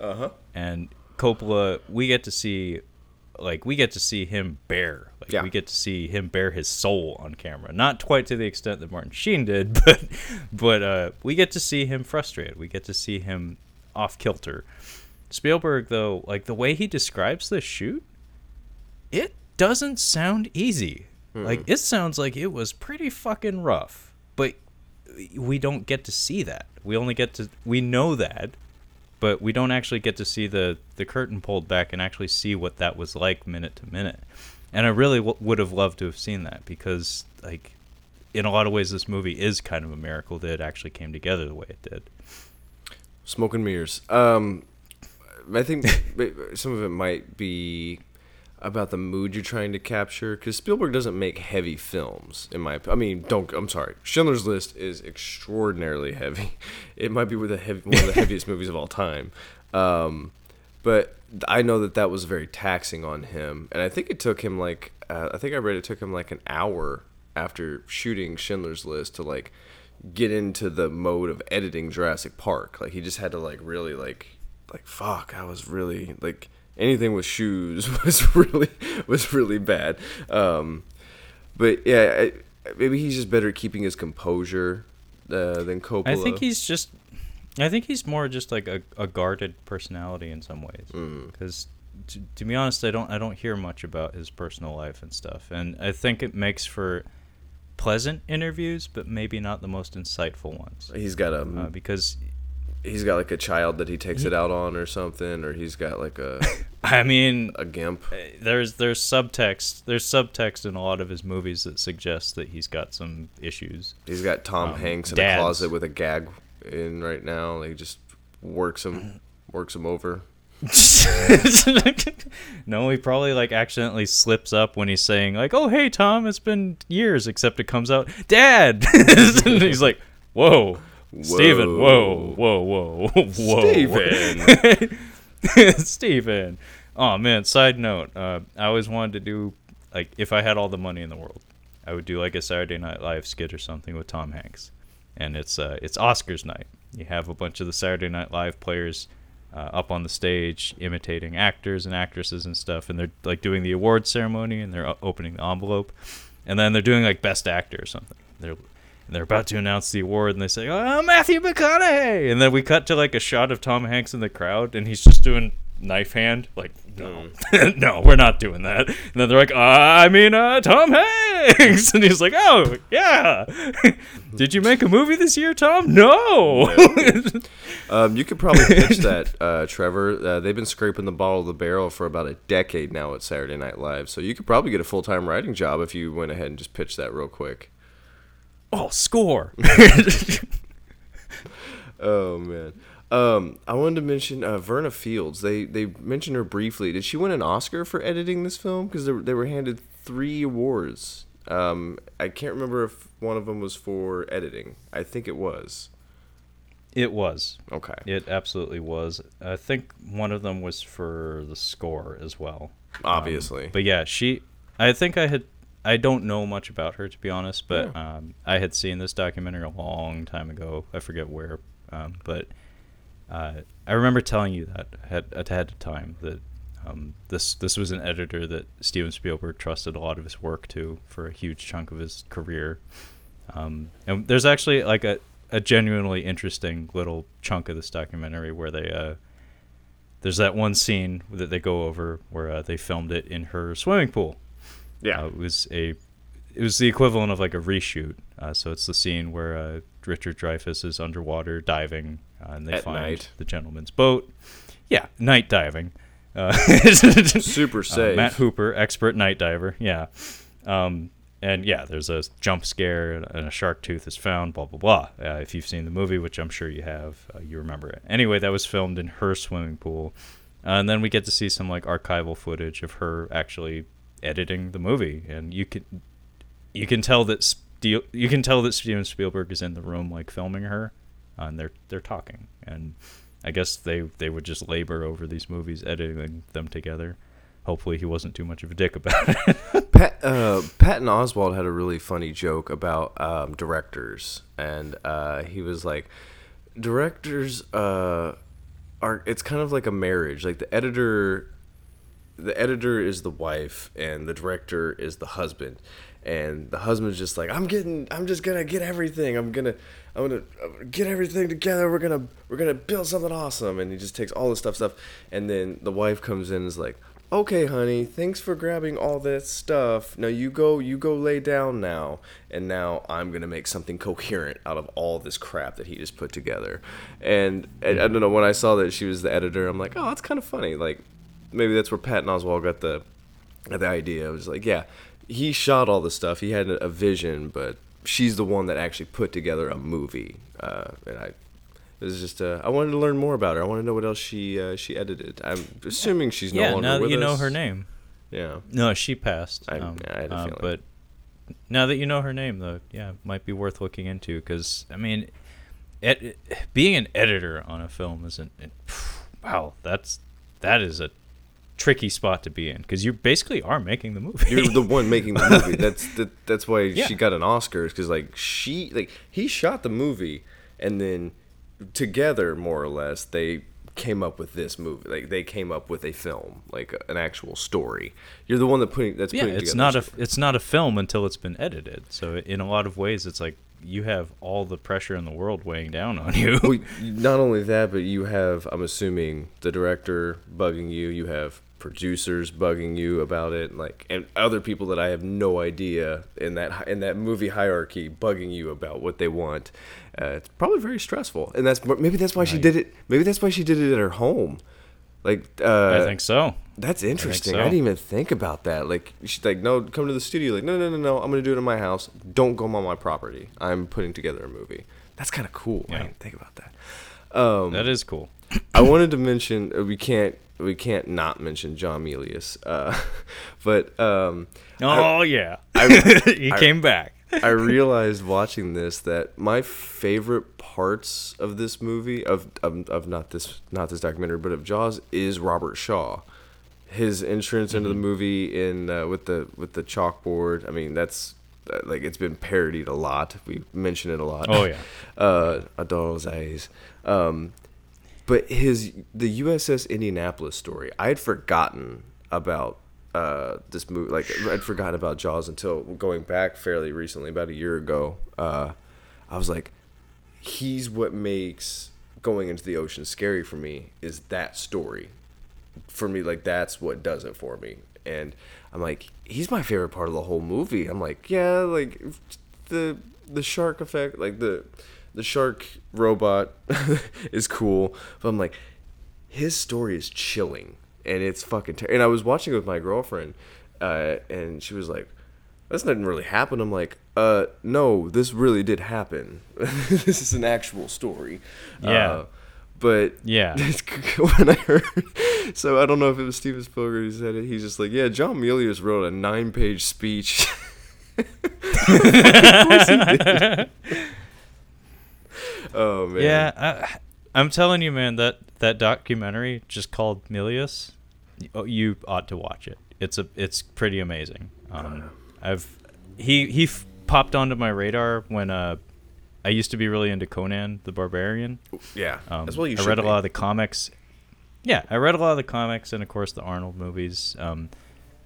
Uh huh. and Coppola, we get to see, like, we get to see him bare, like, Yeah. we get to see him bare his soul on camera. Not quite to the extent that Martin Sheen did, but, but uh, we get to see him frustrated. We get to see him off kilter. Spielberg, though, like the way he describes the shoot, it doesn't sound easy. Like it sounds like it was pretty fucking rough, but we don't get to see that. We only get to we know that, but we don't actually get to see the the curtain pulled back and actually see what that was like minute to minute. And I really w- would have loved to have seen that because like in a lot of ways this movie is kind of a miracle that it actually came together the way it did. Smoke and mirrors. Um, I think some of it might be about the mood you're trying to capture because Spielberg doesn't make heavy films. In my, I mean, don't. I'm sorry. Schindler's List is extraordinarily heavy. It might be with the heavy, one of the heaviest movies of all time. Um, but I know that that was very taxing on him, and I think it took him like uh, I think I read it took him like an hour after shooting Schindler's List to like get into the mode of editing Jurassic Park. Like he just had to like really like like fuck. I was really like anything with shoes was really was really bad. Um, but yeah, I, maybe he's just better at keeping his composure uh, than Coppola. I think he's just I think he's more just like a, a guarded personality in some ways Mm. because to, to be honest I don't I don't hear much about his personal life and stuff and I think it makes for pleasant interviews but maybe not the most insightful ones he's got a uh, because he's got like a child that he takes it out on or something, or he's got like a I mean a gimp. there's there's subtext there's subtext in a lot of his movies that suggests that he's got some issues He's got Tom Um, Hanks in dads. a closet with a gag in right now. Like just works him, works him over. no, he probably like accidentally slips up when he's saying like, "Oh, hey Tom, it's been years," except it comes out, "Dad," he's like, "Whoa, Steven, whoa, whoa, whoa, whoa, Steven. Steven." Oh man. Side note: uh, I always wanted to do like if I had all the money in the world, I would do like a Saturday Night Live skit or something with Tom Hanks, and it's uh, it's Oscars night. You have a bunch of the Saturday Night Live players uh, up on the stage imitating actors and actresses and stuff, and they're like doing the award ceremony and they're opening the envelope, and then they're doing like Best Actor or something. They're and they're about to announce the award, and they say, "Oh, Matthew McConaughey!" And then we cut to like a shot of Tom Hanks in the crowd, and he's just doing knife hand, like, "No, no, we're not doing that." And then they're like, "I mean, uh, Tom Hanks," and he's like, "Oh, yeah." Did you make a movie this year, Tom? No. Um, you could probably pitch that, uh, Trevor. Uh, they've been scraping the bottom of the barrel for about a decade now at Saturday Night Live, so you could probably get a full time writing job if you went ahead and just pitched that real quick. Oh, score. Oh man. Um, I wanted to mention uh, Verna Fields. They they mentioned her briefly. Did she win an Oscar for editing this film? Because they, were- they were handed three awards. Um, I can't remember if one of them was for editing. I think it was. It was. Okay. It absolutely was. I think one of them was for the score as well. Obviously. But yeah, she. I think I had. I don't know much about her to be honest, but um, I had seen this documentary a long time ago. I forget where, um, but uh, I remember telling you that ahead ahead of time that Um, this this was an editor that Steven Spielberg trusted a lot of his work to for a huge chunk of his career. Um, and there's actually like a, a genuinely interesting little chunk of this documentary where they uh, there's that one scene that they go over where uh, they filmed it in her swimming pool. Yeah. Uh, it was a it was the equivalent of like a reshoot. Uh, so it's the scene where uh, Richard Dreyfuss is underwater diving, uh, and they At find night. the gentleman's boat. Yeah, night diving. Uh, Super uh, safe. Matt Hooper, expert night diver. Yeah. Um, and yeah, there's a jump scare and a shark tooth is found. Blah blah blah. Uh, if you've seen the movie, which I'm sure you have, uh, you remember it. Anyway, that was filmed in her swimming pool, uh, and then we get to see some like archival footage of her actually editing the movie, and you can you can tell that Steel, you can tell that Steven Spielberg is in the room like filming her, uh, and they're they're talking, and I guess they they would just labor over these movies, editing them together. Hopefully, he wasn't too much of a dick about it. Pat, uh, Patton Oswalt had a really funny joke about um, directors, and uh, he was like, "Directors uh, are. It's kind of like a marriage. Like the editor, the editor is the wife, and the director is the husband." And the husband's just like, I'm getting, I'm just gonna get everything. I'm gonna, I'm gonna, get everything together. We're gonna, we're gonna build something awesome. And he just takes all this stuff, stuff. And then the wife comes in and is like, okay honey thanks for grabbing all this stuff now you go you go lay down now and now i'm gonna make something coherent out of all this crap that he just put together and, and i don't know when i saw that she was the editor i'm like oh that's kind of funny like maybe that's where patton oswalt got the got the idea it was like yeah he shot all the stuff he had a, vision but she's the one that actually put together a movie uh, and i it was just uh, I wanted to learn more about her. I want to know what else she uh, she edited. I'm assuming she's no yeah, longer now that with you know her name. Yeah. No, she passed. I- um, I had a uh, feeling. But now that you know her name, though, yeah, might be worth looking into because I mean, ed- being an editor on a film isn't. It, wow, that's that is a tricky spot to be in because you basically are making the movie. You're the one making the movie. That's that, that's why Yeah. she got an Oscar because like she like he shot the movie and then together more or less they came up with this movie. Like they came up with a film, like an actual story. You're the one that putting that's yeah, putting it's together not a it's not a film until it's been edited. So in a lot of ways, it's like you have all the pressure in the world weighing down on you. well, not only that, but you have, I'm assuming, the director bugging you. You have producers bugging you about it, like, and other people that I have no idea in that in that movie hierarchy bugging you about what they want. Uh, it's probably very stressful, and that's maybe that's why she did it. Maybe that's why she did it at her home. Like, uh, I think so. that's interesting. I, so. didn't even think about that. Like she's like, no, come to the studio. Like, no, no, no, no. I'm gonna do it in my house. Don't go on my property. I'm putting together a movie. That's kind of cool. I Yeah. didn't think about that. Um, That is cool. I wanted to mention uh, we can't we can't not mention John Milius, uh, but um, Oh yeah, I- he I- came back. I realized watching this that my favorite parts of this movie of, of of not this not this documentary but of Jaws is Robert Shaw. His entrance into the Mm-hmm. movie in uh, with the with the chalkboard. I mean that's uh, like it's been parodied a lot. We mention it a lot. Oh, yeah. uh, a doll's eyes. Um, but his the USS Indianapolis story, I had forgotten about uh, this movie. Like I'd forgotten about Jaws until going back fairly recently, about a year ago. Uh, I was like, he's what makes going into the ocean scary for me. Is that story? For me, like that's what does it for me. And I'm like, he's my favorite part of the whole movie. I'm like, yeah, like the the shark effect, like the the shark robot is cool, but I'm like, his story is chilling and it's fucking. Ter- and I was watching it with my girlfriend, uh, and she was like, "This didn't really happen." I'm like, "Uh, no, this really did happen. this is an actual story." Yeah. Uh, but Yeah. when I heard, so I don't know if it was Steven Spielberg who said it. He's just like, "Yeah, John Milius wrote a nine-page speech." Oh man. Yeah, I, I'm telling you, man that that documentary just called Milius. You ought to watch it. It's a it's pretty amazing. Um, I've he he f- popped onto my radar when uh I used to be really into Conan the Barbarian. Yeah. Um, That's what you I read a lot of the comics. yeah, I read a lot of the comics and of course the Arnold movies. Um,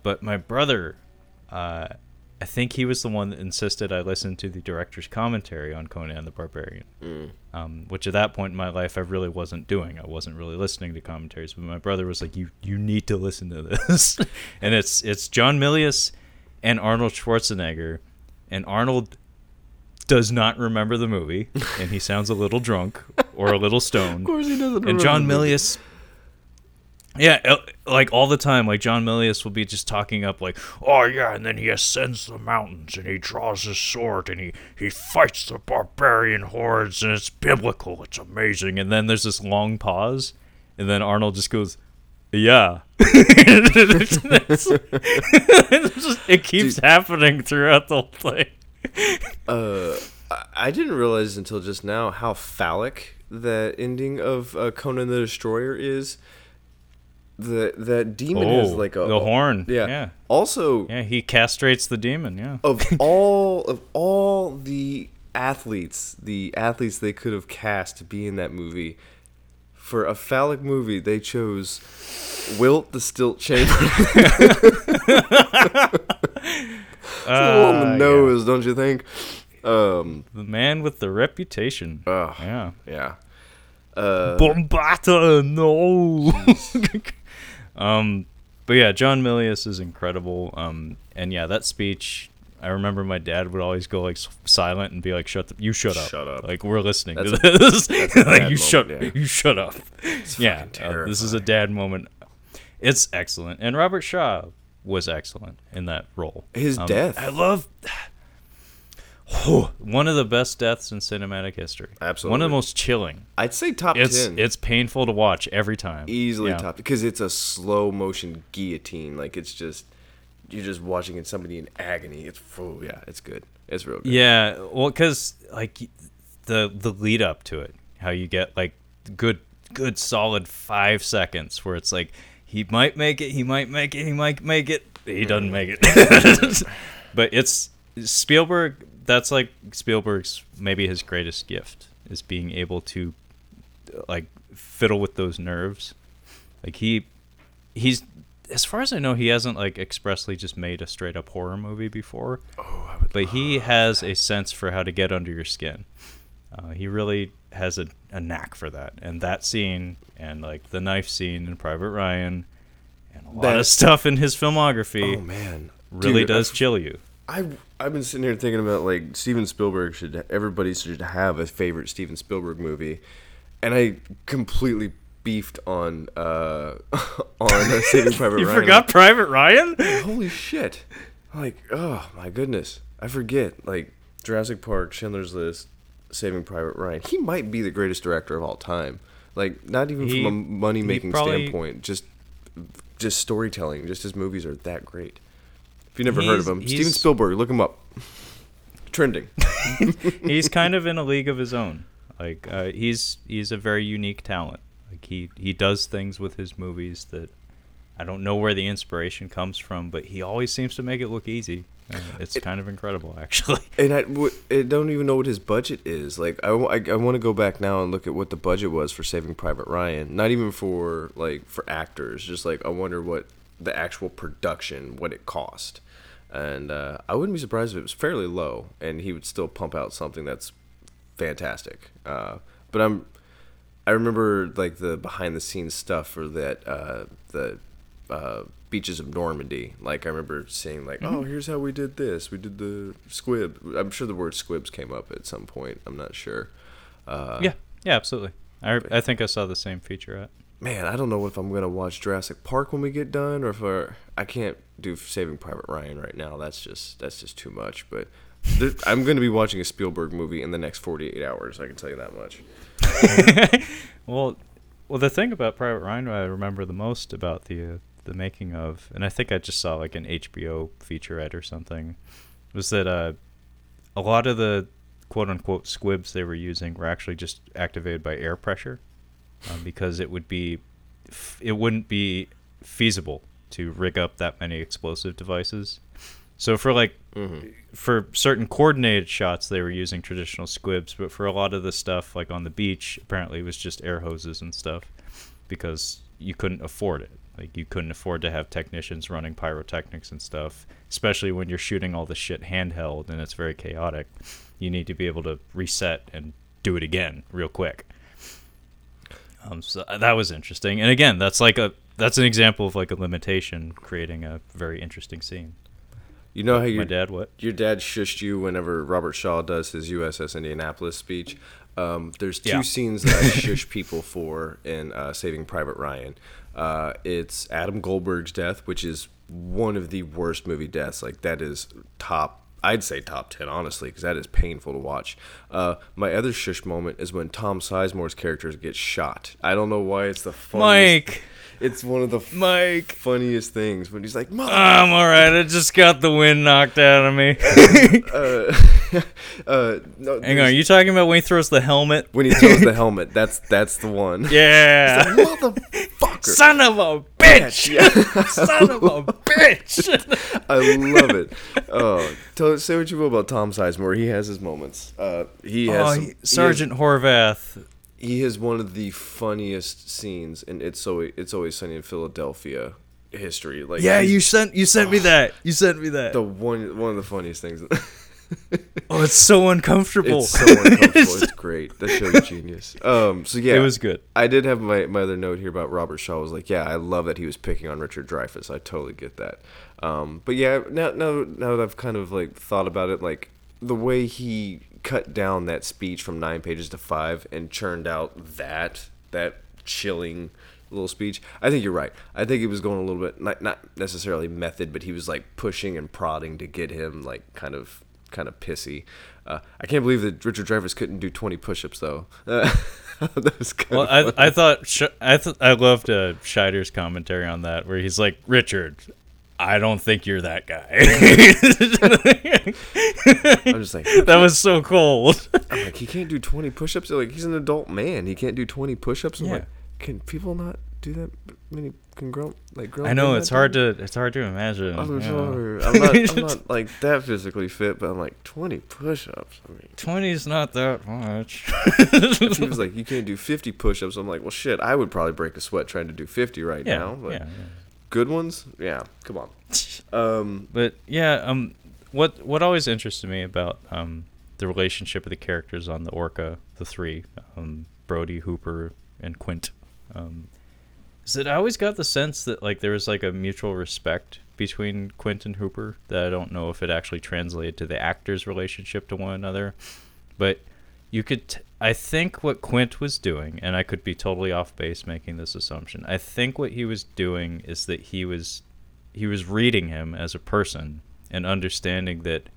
but my brother, uh, I think he was the one that insisted I listen to the director's commentary on Conan the Barbarian. Um, which at that point in my life I really wasn't doing. I wasn't really listening to commentaries. But my brother was like, "You you need to listen to this," and it's it's John Milius and Arnold Schwarzenegger, and Arnold does not remember the movie, and he sounds a little drunk or a little stoned. Of course he doesn't. and John Milius. Yeah, like all the time, like John Milius will be just talking up, like, Oh yeah, and then he ascends the mountains and he draws his sword and he, he fights the barbarian hordes and it's biblical. It's amazing. and then there's this long pause, and then Arnold just goes, "Yeah." It's- it's just- it keeps happening throughout the whole thing. Uh, I- didn't realize until just now how phallic that ending of uh, Conan the Destroyer is. The that demon has Oh, like a the horn, Yeah. yeah. Also, Yeah, he castrates the demon. Yeah. of all of all the athletes, the athletes they could have cast to be in that movie, for a phallic movie, they chose Wilt the Stilt Chamber. It's a little on Ah, the yeah. nose, don't you think? Um, The man with the reputation. ugh, Yeah. yeah. Uh, Bombaata, no. um, but yeah, John Milius is incredible. Um, and yeah, that speech. I remember my dad would always go like silent and be like, "Shut the, you shut up, Shut up. Like we're listening That's to this. like you shut, yeah. you shut up. yeah, uh, this is a dad moment. It's excellent, and Robert Shaw was excellent in that role. His Um, death. I love. One of the best deaths in cinematic history. Absolutely. One of the most chilling. I'd say top It's ten. it's painful to watch every time. easily Yeah. top because it's a slow motion guillotine. Like it's just you're just watching it, somebody in agony. It's oh yeah, it's good. It's real good. Yeah, well, because like the the lead up to it, how you get like good good solid five seconds where it's like he might make it, he might make it, he might make it, he doesn't make it. but it's Spielberg. That's like Spielberg's maybe his greatest gift is being able to like fiddle with those nerves. Like he he's as far as I know, he hasn't like expressly just made a straight up horror movie before. Oh, I would But he has a sense for how to get under your skin. Uh, he really has a, a knack for that. And that scene and like the knife scene in Private Ryan and a lot of That- stuff in his filmography Oh man, really Dude, does I've- chill you. I I've been sitting here thinking about like Steven Spielberg should everybody should have a favorite Steven Spielberg movie, and I completely beefed on uh on uh, Saving Private You Ryan. You forgot Private Ryan? Holy shit! Like oh my goodness, I forget like Jurassic Park, Schindler's List, Saving Private Ryan. He might be the greatest director of all time. Like not even He- from a money making standpoint, just just storytelling. Just his movies are that great. If you never heard of He's- him, Steven he's- Spielberg, look him up. Trending. he's kind of in a league of his own. Like uh, he's he's a very unique talent. Like he he does things with his movies that I don't know where the inspiration comes from, but he always seems to make it look easy. Uh, it's kind of incredible, actually. And I, w- I don't even know what his budget is. Like, I, w- I, want to go back now and look at what the budget was for Saving Private Ryan. Not even for like for actors. Just like I wonder what the actual production, what it cost. And uh, I wouldn't be surprised if it was fairly low, and he would still pump out something that's fantastic. Uh, but I'm, I remember like the behind the scenes stuff for that uh, the uh, beaches of Normandy. Like I remember seeing like, oh, here's how we did this. We did the squib. I'm sure the word squibs came up at some point. I'm not sure. Uh, yeah, yeah, absolutely. I I think I saw the same featurette. Man, I don't know if I'm gonna watch Jurassic Park when we get done, or if I, I can't do Saving Private Ryan right now. That's just that's just too much. But th- I'm gonna be watching a Spielberg movie in the next 48 hours. I can tell you that much. Well, well, the thing about Private Ryan I remember the most about the uh, the making of, and I think I just saw like an HBO featurette or something, was that uh, a lot of the quote unquote squibs they were using were actually just activated by air pressure, um, because it would be, f- it wouldn't be feasible to rig up that many explosive devices. So for like for certain coordinated shots they were using traditional squibs, but for a lot of the stuff like on the beach, apparently it was just air hoses and stuff because you couldn't afford it. Like you couldn't afford to have technicians running pyrotechnics and stuff, especially when you're shooting all this shit handheld and it's very chaotic. You need to be able to reset and do it again real quick. Um, so that was interesting, and again, that's like a that's an example of like a limitation creating a very interesting scene. You know how My your dad, what? your dad shushed you whenever Robert Shaw does his USS Indianapolis speech. Um, there's two Yeah. scenes that I shush people for in uh, Saving Private Ryan. Uh, it's Adam Goldberg's death, which is one of the worst movie deaths. Like that is top. I'd say top ten, honestly, because that is painful to watch. Uh, my other shush moment is when Tom Sizemore's character gets shot. I don't know why it's the funniest. Mike, It's one of the Mike. funniest things when he's like, "Mother." I'm all right. I just got the wind knocked out of me. uh, uh, no, Hang there's- on, you talking about when he throws the helmet? when he throws the helmet. That's that's the one. Yeah. Motherfucker. Son of a bitch! Yeah, Son of a bitch! I love it. Oh, tell, say what you will about Tom Sizemore. He has his moments. Uh, he has oh, some- he- he has- Sergeant Horvath. He has one of the funniest scenes, and it's so it's always sunny in Philadelphia history. Like Yeah, you sent you sent me that. You sent me that. the one one of the funniest things. oh, it's so uncomfortable. It's so uncomfortable. it's great. That show's genius. Um, so yeah, It was good. I did have my, my other note here about Robert Shaw. Was like, yeah, I love that he was picking on Richard Dreyfuss. I totally get that. Um, but yeah, now now now that I've kind of like thought about it, like the way he cut down that speech from nine pages to five and churned out that that chilling little speech. I think you're right. I think he was going a little bit not not necessarily method, but he was like pushing and prodding to get him like kind of kind of pissy. Uh, I can't believe that Richard Dreyfuss couldn't do 20 push-ups though. that was kind Well, I. I thought Sh- I th- I loved uh, Scheider's commentary on that, where he's like, "Richard, I don't think you're that guy." I'm just like, that was so cold. I'm like, he can't do 20 push-ups. Like he's an adult man. He can't do 20 push-ups. I'm Yeah. like, can people not do that many? Can grown like grown? I know it's hard do to it's hard to imagine. I'm yeah. I'm not, I'm not like that physically fit, but I'm like 20 push-ups. I mean, Twenty's not that much. he was like, you can't do 50 push-ups. I'm like, well, shit. I would probably break a sweat trying to do 50 right yeah, now. But yeah, yeah. Good ones, yeah. Come on. Um, But yeah, um, what what always interested me about um the relationship of the characters on the Orca, the three, um, Brody, Hooper, and Quint, um, is that I always got the sense that like there was like a mutual respect between Quint and Hooper that I don't know if it actually translated to the actors' relationship to one another, but you could t- I think what Quint was doing, and I could be totally off base making this assumption. I think what he was doing is that he was he was reading him as a person and understanding that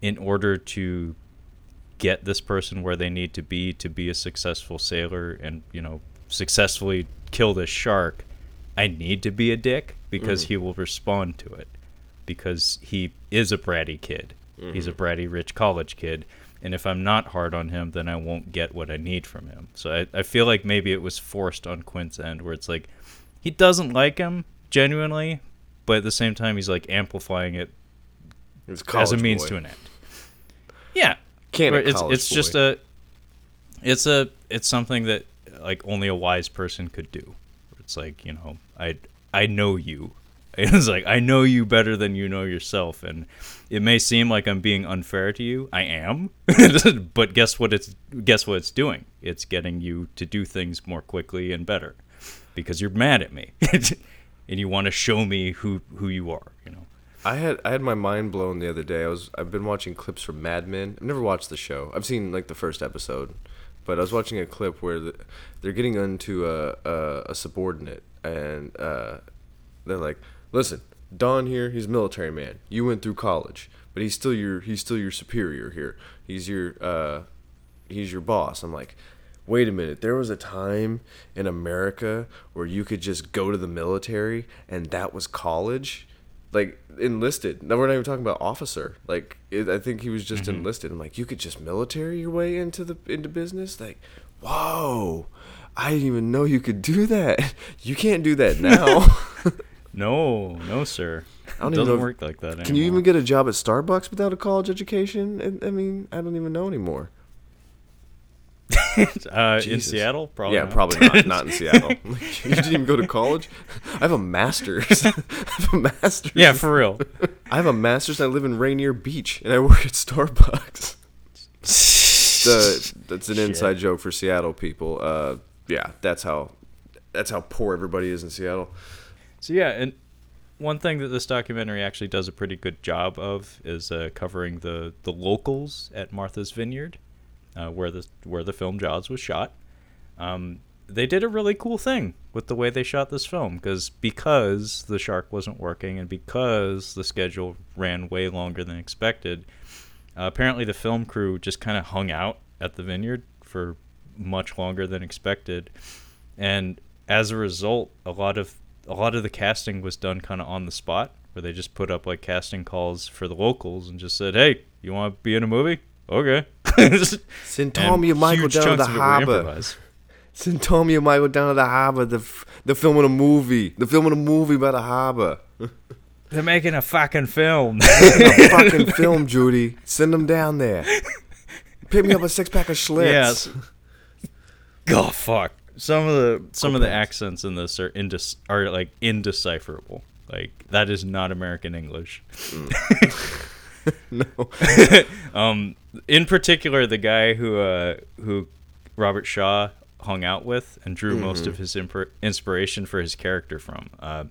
in order to get this person where they need to be to be a successful sailor and you know successfully kill this shark i need to be a dick because mm. he will respond to it because he is a bratty kid. He's a mm-hmm. bratty rich college kid and if i'm not hard on him then i won't get what i need from him so i, I feel like maybe it was forced on quint's end where it's like he doesn't like him genuinely but at the same time he's like amplifying it as a means boy. to an end. Yeah, Can't it's it's just a it's a it's something that like only a wise person could do. It's like you know I I know you. It's like I know you better than you know yourself, and it may seem like I'm being unfair to you. I am, but guess what? It's guess what it's doing. It's getting you to do things more quickly and better, because you're mad at me, and you want to show me who who you are. You know. I had I had my mind blown the other day. I was I've been watching clips from Mad Men. I've never watched the show. I've seen like the first episode, but I was watching a clip where the, they're getting into a, a a subordinate, and uh, they're like, "Listen, Don here, he's a military man. You went through college, but he's still your he's still your superior here. He's your uh, he's your boss." I'm like. Wait a minute. There was a time in America where you could just go to the military and that was college like enlisted. Now, we're not even talking about officer. Like it, I think he was just enlisted. I'm like, you could just military your way into the into business. Like, whoa, I didn't even know you could do that. You can't do that now. No, no, sir. I don't It doesn't work like that. Can you even get a job at Starbucks without a college education? I, I mean, I don't even know anymore. uh, in Seattle, probably. yeah, not. probably not. Not in Seattle. Like, you didn't even go to college. I have a master's. I have a master's. Yeah, for real. I have a master's. And I live in Rainier Beach, and I work at Starbucks. the, that's an Shit. inside joke for Seattle people. Uh, yeah, that's how that's how poor everybody is in Seattle. So yeah, and one thing that this documentary actually does a pretty good job of is uh, covering the the locals at Martha's Vineyard, uh, where the where the film Jaws was shot. Um, they did a really cool thing with the way they shot this film because because the shark wasn't working and because the schedule ran way longer than expected. Uh, apparently, the film crew just kind of hung out at the vineyard for much longer than expected, and as a result, a lot of a lot of the casting was done kind of on the spot, where they just put up like casting calls for the locals and just said, "Hey, you want to be in a movie? Okay." Send Tommy and Michael down to the of it were harbor. Send Tommy and Michael down to the harbor. The f- they're filming a movie. They're filming a movie by the harbor. They're making a fucking film. a fucking film, Judy. Send them down there. Pick me up a six pack of Schlitz. Yes. oh fuck. Some of the some of the Go accents in this are indis- are like indecipherable. Like that is not American English. no. Um, in particular, the guy who uh, who Robert Shaw hung out with and drew most of his impr- inspiration for his character from. Uh,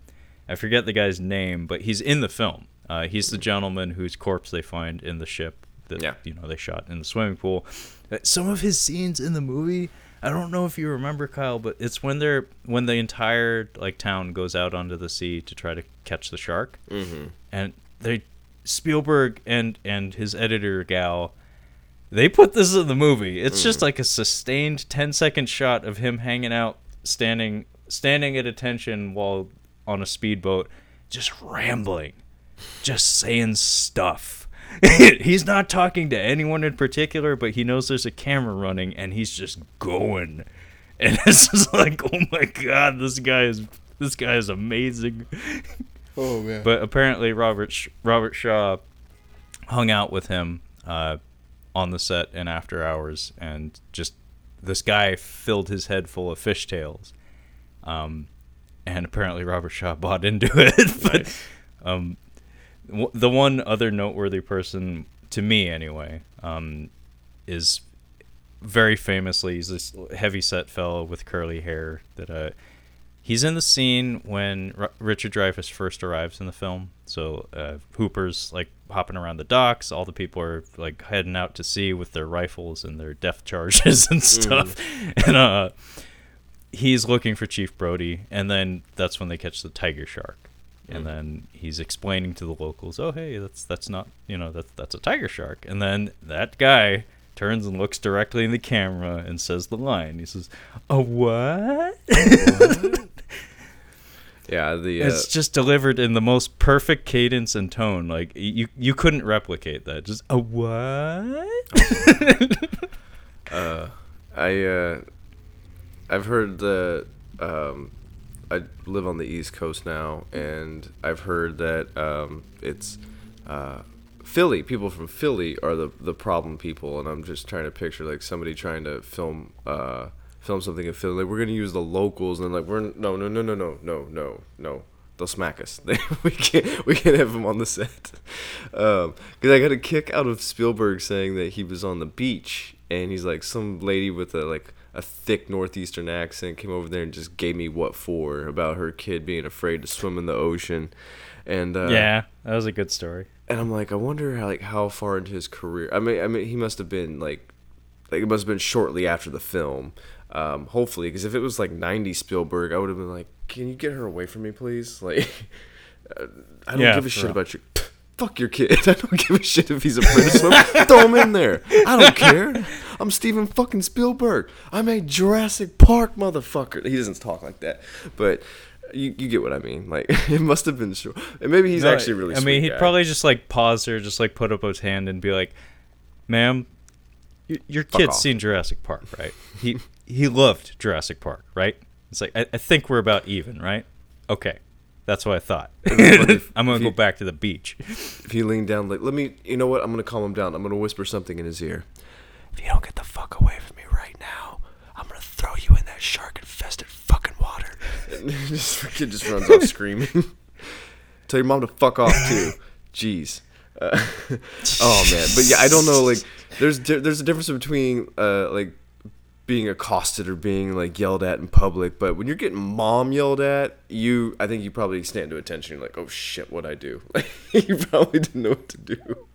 I forget the guy's name, but he's in the film. Uh, he's the gentleman whose corpse they find in the ship that Yeah. you know they shot in the swimming pool. Some of his scenes in the movie, I don't know if you remember Kyle, but it's when they're when the entire like town goes out onto the sea to try to catch the shark, mm-hmm. and they Spielberg and and his editor gal they put this in the movie. It's just like a sustained 10 second shot of him hanging out, standing standing at attention while on a speedboat, just rambling, just saying stuff. he's not talking to anyone in particular, but he knows there's a camera running and he's just going. And it's just like, oh my god, this guy is this guy is amazing. Oh man. But apparently, Robert Sh- Robert Shaw hung out with him uh, on the set and after hours, and just this guy filled his head full of fishtails. Um, and apparently, Robert Shaw bought into it. but um, w- the one other noteworthy person, to me anyway, um, is very famously he's this heavy set fellow with curly hair that uh he's in the scene when R- Richard Dreyfuss first arrives in the film. So uh, Hooper's like hopping around the docks. All the people are like heading out to sea with their rifles and their depth charges and stuff. And uh, he's looking for Chief Brody, and then that's when they catch the tiger shark. And then he's explaining to the locals, "Oh, hey, that's that's not you know that's that's a tiger shark." And then that guy turns and looks directly in the camera and says the line. He says, "A what?" yeah, the uh, It's just delivered in the most perfect cadence and tone. Like you, you couldn't replicate that. Just a what? I uh, I've heard the um, I live on the East Coast now, and I've heard that um, it's uh, Philly. People from Philly are the the problem people, and I'm just trying to picture like somebody trying to film uh, film something in Philly. Like we're gonna use the locals, and like we're no no no no no no no no. They'll smack us. we can't. We can't have them on the set. Because I got a kick out of Spielberg saying that he was on the beach and he's like some lady with a like a thick northeastern accent came over there and just gave me what for about her kid being afraid to swim in the ocean and uh, yeah, that was a good story. and i'm like i wonder how like how far into his career i mean i mean he must have been like like it must have been shortly after the film um hopefully because if it was like 90 spielberg i would have been like can you get her away from me please like i don't Yeah, give a shit real. about your fuck your kid i don't give a shit if he's a swim throw him in there i don't care i'm steven fucking spielberg i made jurassic park motherfucker he doesn't talk like that but you, you get what I mean. Like it must have been short, and maybe he's No, actually really. I mean, he'd guy. probably just like pause there, just like put up his hand and be like, "Ma'am, y- your kid's off." seen Jurassic Park, right? He he loved Jurassic Park, right? It's like I, I think we're about even, right? Okay, that's what I thought. if, I'm gonna go you, back to the beach. If you lean down, like, let me. You know what? I'm gonna calm him down. I'm gonna whisper something in his ear. If you don't get the fuck away from me right now, I'm gonna throw you in that shark-infested fucking water. just kid just runs off screaming. Tell your mom to fuck off too. Jeez. Uh, oh man, but yeah, I don't know. Like, there's there's a difference between uh, like being accosted or being like yelled at in public. But when you're getting mom yelled at, you I think you probably stand to attention. You're like, oh shit, what I do? Like, you probably didn't know what to do.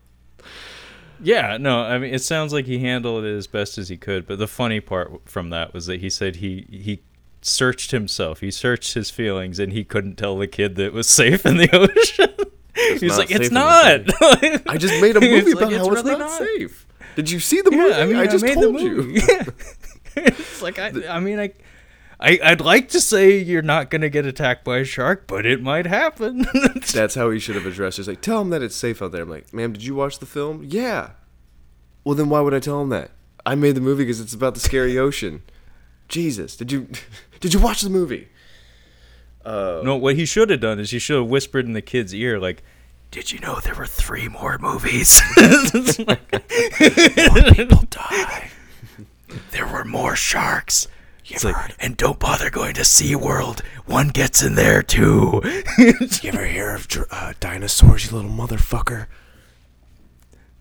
Yeah, no, I mean it sounds like he handled it as best as he could, but the funny part from that was that he said he he searched himself. He searched his feelings and he couldn't tell the kid that it was safe in the ocean. He's not like, it's not. I just made a movie like, about "It's how it's really not, safe. Did you see the Yeah, movie? I mean, I just made told the you. movie. Yeah. It's like I, I mean, I, I, I'd like to say you're not gonna get attacked by a shark, but it might happen. That's how he should have addressed it. He's like, tell him that it's safe out there. I'm like, ma'am, did you watch the film? Yeah. Well, then why would I tell him that? I made the movie because it's about the scary ocean. Jesus, did you did you watch the movie? Uh, no, what he should have done is he should have whispered in the kid's ear, like, "Did you know there were three more movies? More people die. There were more sharks." It's like, and don't bother going to SeaWorld. One gets in there too. You ever hear of uh, dinosaurs, you little motherfucker?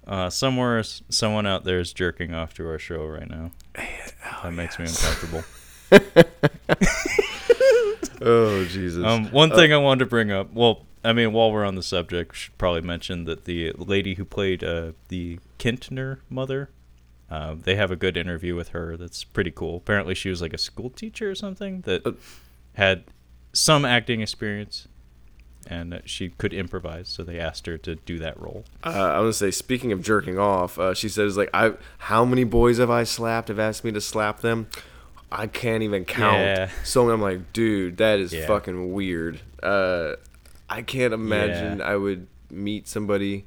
Uh, somewhere, someone out there is jerking off to our show right now. that makes me uncomfortable. Oh Jesus. Um, one thing I wanted to bring up. Well, I mean, while we're on the subject, we should probably mention that the lady who played uh, the Kintner mother, uh, they have a good interview with her. That's pretty cool. Apparently, she was like a school teacher or something that Uh, had some acting experience, and uh, she could improvise. So they asked her to do that role. Uh, I want to say, speaking of jerking off, uh, she says like, "I how many boys have I slapped? Have asked me to slap them? I can't even count." Yeah. So I'm like, dude, that is Yeah. fucking weird. Uh, I can't imagine I would meet somebody,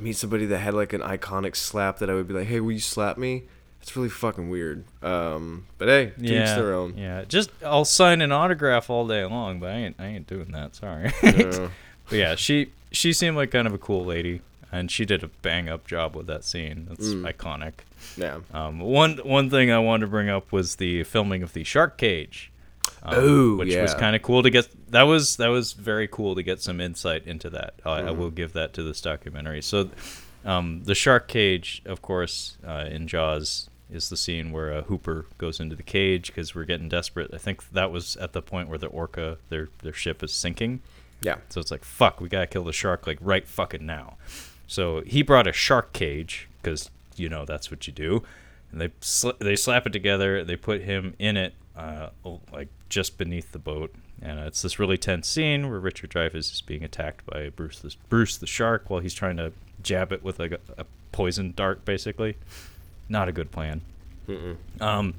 meet somebody that had like an iconic slap that I would be like, "Hey, will you slap me?" It's really fucking weird. Um, but hey, yeah, their own. yeah. Just I'll sign an autograph all day long, but I ain't I ain't doing that. Sorry. But yeah, she she seemed like kind of a cool lady, and she did a bang up job with that scene. That's Mm. iconic. yeah. Um, one one thing I wanted to bring up was the filming of the shark cage. Um, Oh, which was kind of cool to get. That was that was very cool to get some insight into that. I, Mm-hmm. I will give that to this documentary. So, um, the shark cage, of course, uh, in Jaws is the scene where uh, Hooper goes into the cage because we're getting desperate. I think that was at the point where the orca their their ship is sinking. Yeah. So it's like, fuck, we gotta kill the shark like right fucking now. So he brought a shark cage because you know that's what you do, and they sl- they slap it together. They put him in it, uh, like just beneath the boat, and uh, it's this really tense scene where Richard Dreyfuss is being attacked by Bruce the Bruce the shark while he's trying to jab it with like a, a poison dart, basically. Not a good plan. Um,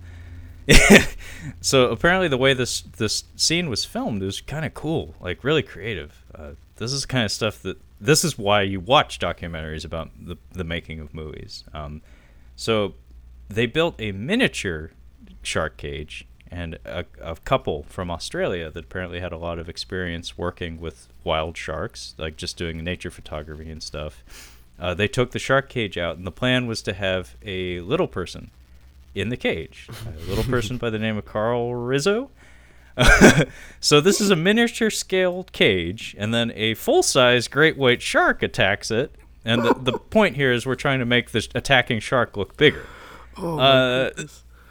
so apparently the way this this scene was filmed was kind of cool, like really creative. Uh, this is kind of stuff that this is why you watch documentaries about the the making of movies. Um, so they built a miniature shark cage and a, a couple from Australia that apparently had a lot of experience working with wild sharks, like just doing nature photography and stuff. Uh, they took the shark cage out, and the plan was to have a little person in the cage, a little person by the name of Carl Rizzo. so this is a miniature scale cage, and then a full size great white shark attacks it. And the, the point here is we're trying to make this attacking shark look bigger. uh,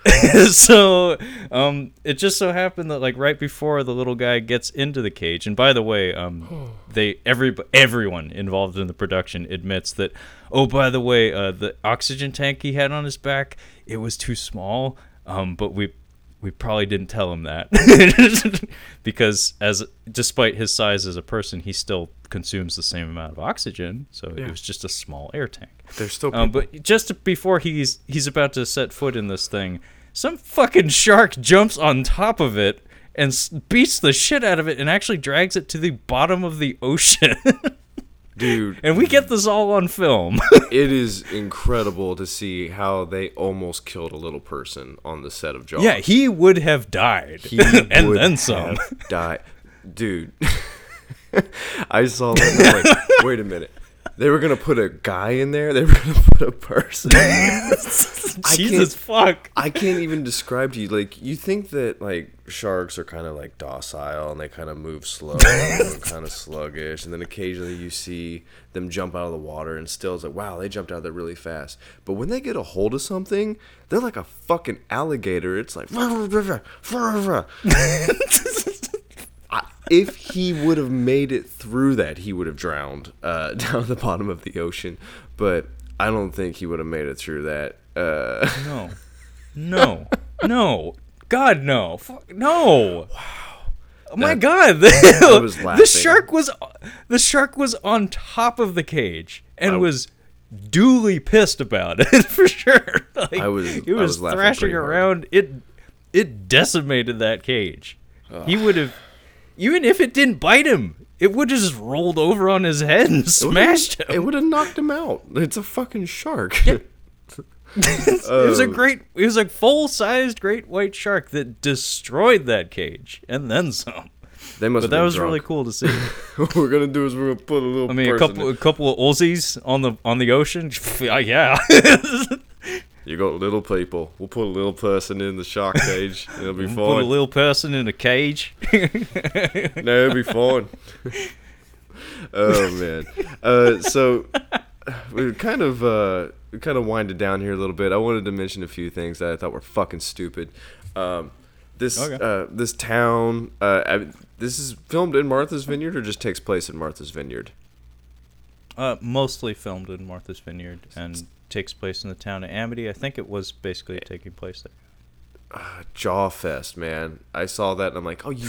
so um, it just so happened that like right before the little guy gets into the cage, and by the way, um, they every everyone involved in the production admits that. Oh, by the way, uh, the oxygen tank he had on his back it was too small. Um, but we we probably didn't tell him that because as despite his size as a person, he still consumes the same amount of oxygen. So Yeah. it was just a small air tank. There's still Um, but just before he's he's about to set foot in this thing, some fucking shark jumps on top of it and beats the shit out of it and actually drags it to the bottom of the ocean. dude. and we get this all on film. it is incredible to see how they almost killed a little person on the set of Jaws. yeah, he would have died, He and then some. died, dude. I saw that. like, wait a minute. They were gonna put a guy in there. They were gonna put a person. I Jesus fuck. I can't even describe to you. Like, you think that like sharks are kind of like docile and they kind of move slow, kind of sluggish, and then occasionally you see them jump out of the water and still it's like, wow, they jumped out there really fast. But when they get a hold of something, they're like a fucking alligator. It's like, if he would have made it through that, he would have drowned uh, down the bottom of the ocean. But I don't think he would have made it through that. Uh, No. No. no. God no. Fuck no. Wow. Oh my That- god. was the shark was the shark was on top of the cage and I- was duly pissed about it for sure. Like, I was- it was, was thrashing pretty hard. around. It it decimated that cage. He would have even if it didn't bite him, it would have just rolled over on his head and smashed him. It would have knocked him out. It's a fucking shark. it was a Oh. great it was a full-sized great white shark that destroyed that cage and then some They must. but that was really cool to see what we're gonna do is we're gonna put a little. i mean a couple in- a couple of Aussies on the on the ocean yeah You got little people. We'll put a little person in the shark cage. It'll be fine. put a little person in a cage no, it'll be fine. oh man. Uh, so we kind of uh, we kind of winded down here a little bit. I wanted to mention a few things that I thought were fucking stupid. Um, this Okay. uh, this town. Uh, I, this is filmed in Martha's Vineyard or just takes place in Martha's Vineyard. uh, mostly filmed in martha's vineyard and takes place in the town of amity i think it was basically taking place there Jawfest, man. I saw that and I'm like, oh, you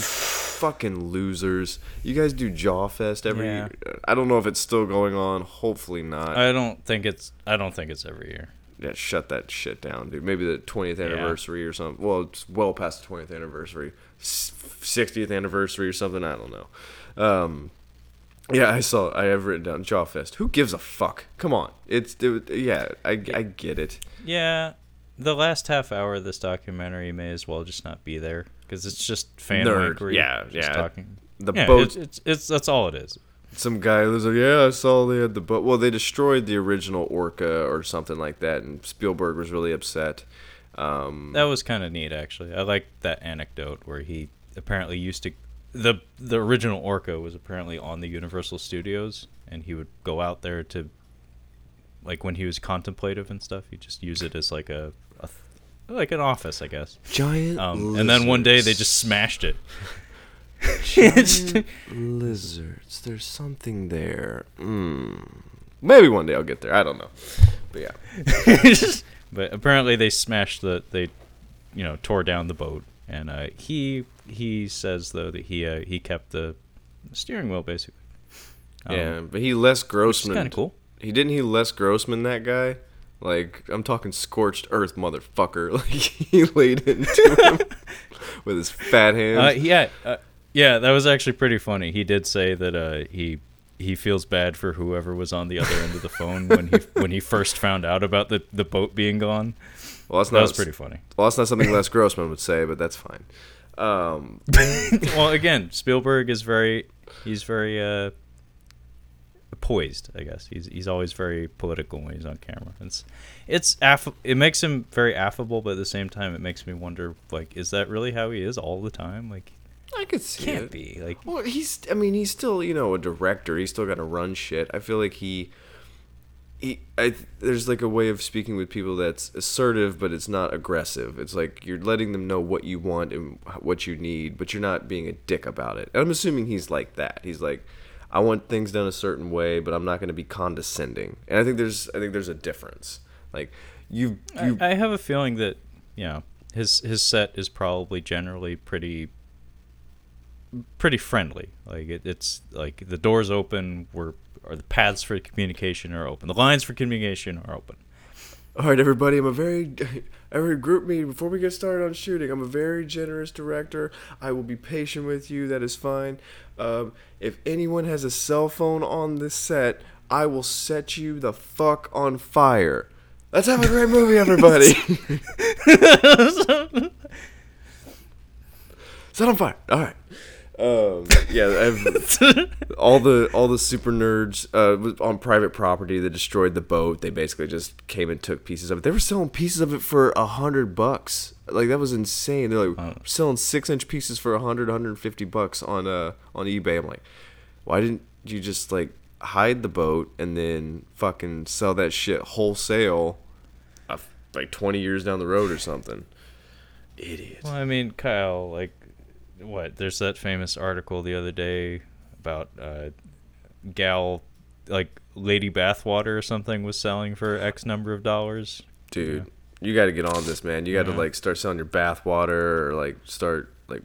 fucking losers. You guys do Jawfest every Yeah. year. I don't know if it's still going on. Hopefully not. i don't think it's i don't think it's every year yeah, shut that shit down, dude. Maybe the 20th anniversary or something. Well, it's well past the 20th anniversary. 60th anniversary or something. I don't know. Um, yeah, I saw. I have written down Jawfest. Who gives a fuck? Come on. It's it, yeah. I I get it. Yeah, the last half hour of this documentary may as well just not be there because it's just fan Nerd, wankery, yeah, just yeah. talking. The yeah, boat It's, it's it's that's all it is. some guy was like, "Yeah, I saw they had the boat." Well, they destroyed the original Orca or something like that, and Spielberg was really upset. Um, That was kind of neat, actually. I like that anecdote where he apparently used to the the original Orca was apparently on the Universal Studios, and he would go out there to like when he was contemplative and stuff. He just use it as like a, a like an office, I guess. giant. Um, and then one day they just smashed it. giant lizards. There's something there. Mm. Maybe one day I'll get there. I don't know, but yeah. but apparently they smashed the they you know tore down the boat and uh, he he says though that he uh, he kept the steering wheel basically Um, yeah, but he Les Grossman. kind of cool He didn't he Les Grossman that guy. Like I'm talking scorched earth, motherfucker. Like he laid into him with his fat hands. uh, yeah uh, yeah that was actually pretty funny he did say that uh, he he feels bad for whoever was on the other end of the phone when he when he first found out about the, the boat being gone well, that's that not was pretty funny Well, that's not something Les Grossman would say, but that's fine. Um, well again spielberg is very he's very uh poised i guess he's he's always very political when he's on camera it's it's aff- it makes him very affable but at the same time it makes me wonder like is that really how he is all the time like I could see can't it. be like Well, he's. I mean, he's still you know a director. He's still got to run shit. I feel like he. He, I, there's like a way of speaking with people that's assertive, but it's not aggressive. It's like you're letting them know what you want and what you need, but you're not being a dick about it. And I'm assuming he's like that. He's like, I want things done a certain way, but I'm not going to be condescending. And I think there's, I think there's a difference. Like you, you I, I have a feeling that you know his his set is probably generally pretty pretty friendly. Like it, it's like the doors open, we're or the paths for communication are open. The lines for communication are open. All right, everybody. I'm a very, every group me before we get started on shooting. I'm a very generous director. I will be patient with you. That is fine. Um, if anyone has a cell phone on this set, I will set you the fuck on fire. Let's have a great movie, everybody. set on fire. All right. Um, yeah, I've, all the all the super nerds uh, on private property that destroyed the boat. They basically just came and took pieces of it. They were selling pieces of it for a hundred bucks. Like that was insane. They're like selling six inch pieces for a hundred, hundred and fifty bucks on uh on eBay. I'm like, why didn't you just like hide the boat and then fucking sell that shit wholesale, uh, like twenty years down the road or something? Idiot. Well, I mean, Kyle, like, what? There's that famous article the other day about uh, gal, like, Lady Bathwater or something was selling for X number of dollars. dude you got to get on this man you got to Yeah. like start selling your bathwater or like start like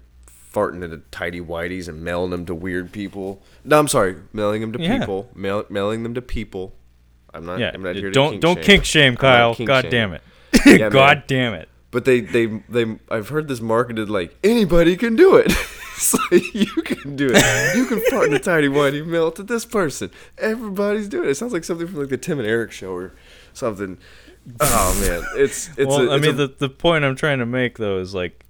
farting into tidy whities and mailing them to weird people no i'm sorry mailing them to Yeah. people mail, mailing them to people i'm not Yeah, i'm not here to don't kink don't shame. kink shame, Kyle. kink God shaming. damn it. Yeah, God damn it. But they they they i've heard this marketed like anybody can do it. It's like you can do it. You can fart in a tiny whitey mail to this person. Everybody's doing it. It sounds like something from like the tim and eric show or something. Oh man. It's it's well, a, I it's mean, a- the the point I'm trying to make though is like,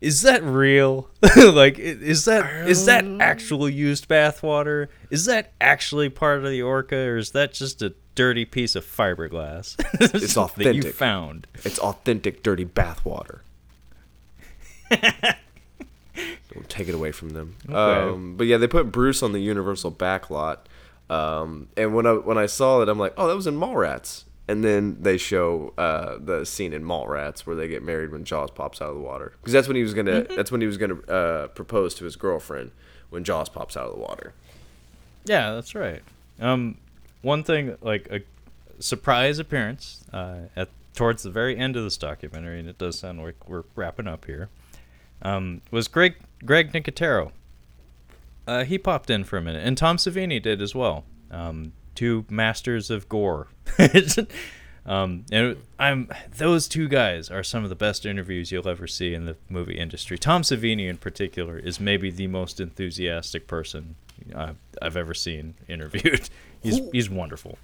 is that real? like, is that is that um, actual used bathwater? Is that actually part of the orca, or is that just a dirty piece of fiberglass? It's that you authentic. found. It's authentic dirty bathwater. Don't take it away from them. Um, but yeah, they put Bruce on the Universal backlot. Um, and when I when I saw it, I'm like, oh, that was in Mallrats. And then they show uh, the scene in Mallrats where they get married when Jaws pops out of the water, because that's when he was gonna that's when he was gonna uh, propose to his girlfriend when Jaws pops out of the water. Yeah, that's right. Um, one thing like a surprise appearance uh, at towards the very end of this documentary, and it does sound like we're wrapping up here. Um, was Greg Greg Nicotero. Uh, he popped in for a minute, and Tom Savini did as well. Um, two masters of gore. um, and I'm those two guys are some of the best interviews you'll ever see in the movie industry. Tom Savini, in particular, is maybe the most enthusiastic person I've, I've ever seen interviewed. He's Who- he's wonderful.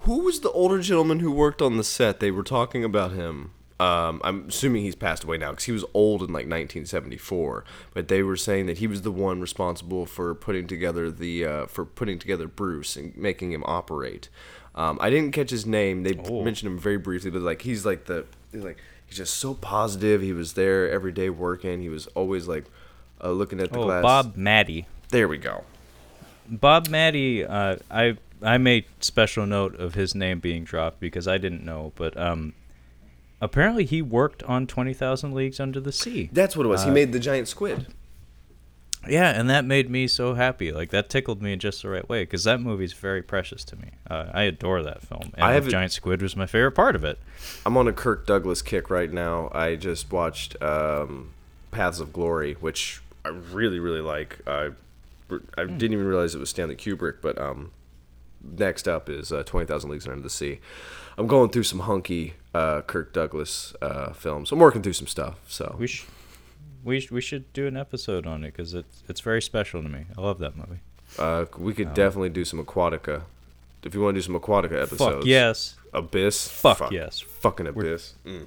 Who was the older gentleman who worked on the set? They were talking about him. Um, I'm assuming he's passed away now because he was old in like 1974. But they were saying that he was the one responsible for putting together the uh, for putting together Bruce and making him operate. Um, I didn't catch his name. They Oh. mentioned him very briefly, but like he's like the he's like he's just so positive. He was there every day working. He was always like uh, looking at the Oh, glass. Bob Mattey. There we go. Bob Mattey, uh, I I made special note of his name being dropped because I didn't know, but um, apparently he worked on Twenty Thousand Leagues Under the Sea. That's what it was. he Uh, made the giant squid. Yeah, and that made me so happy. Like that tickled me in just the right way because that movie's very precious to me. Uh, I adore that film, and I haven't- Giant Squid was my favorite part of it. I'm on a Kirk Douglas kick right now. I just watched um, Paths of Glory, which I really, really like. I, I didn't even realize it was Stanley Kubrick, but um, next up is uh, 20,000 Leagues Under the Sea. I'm going through some hunky uh, Kirk Douglas uh, films. I'm working through some stuff. So We sh- we sh- we should do an episode on it because it's it's very special to me. I love that movie. uh, we could definitely do some Aquatica. If you want to do some Aquatica episodes. Fuck yes. Abyss. Fuck yes. Fucking Abyss. Mm.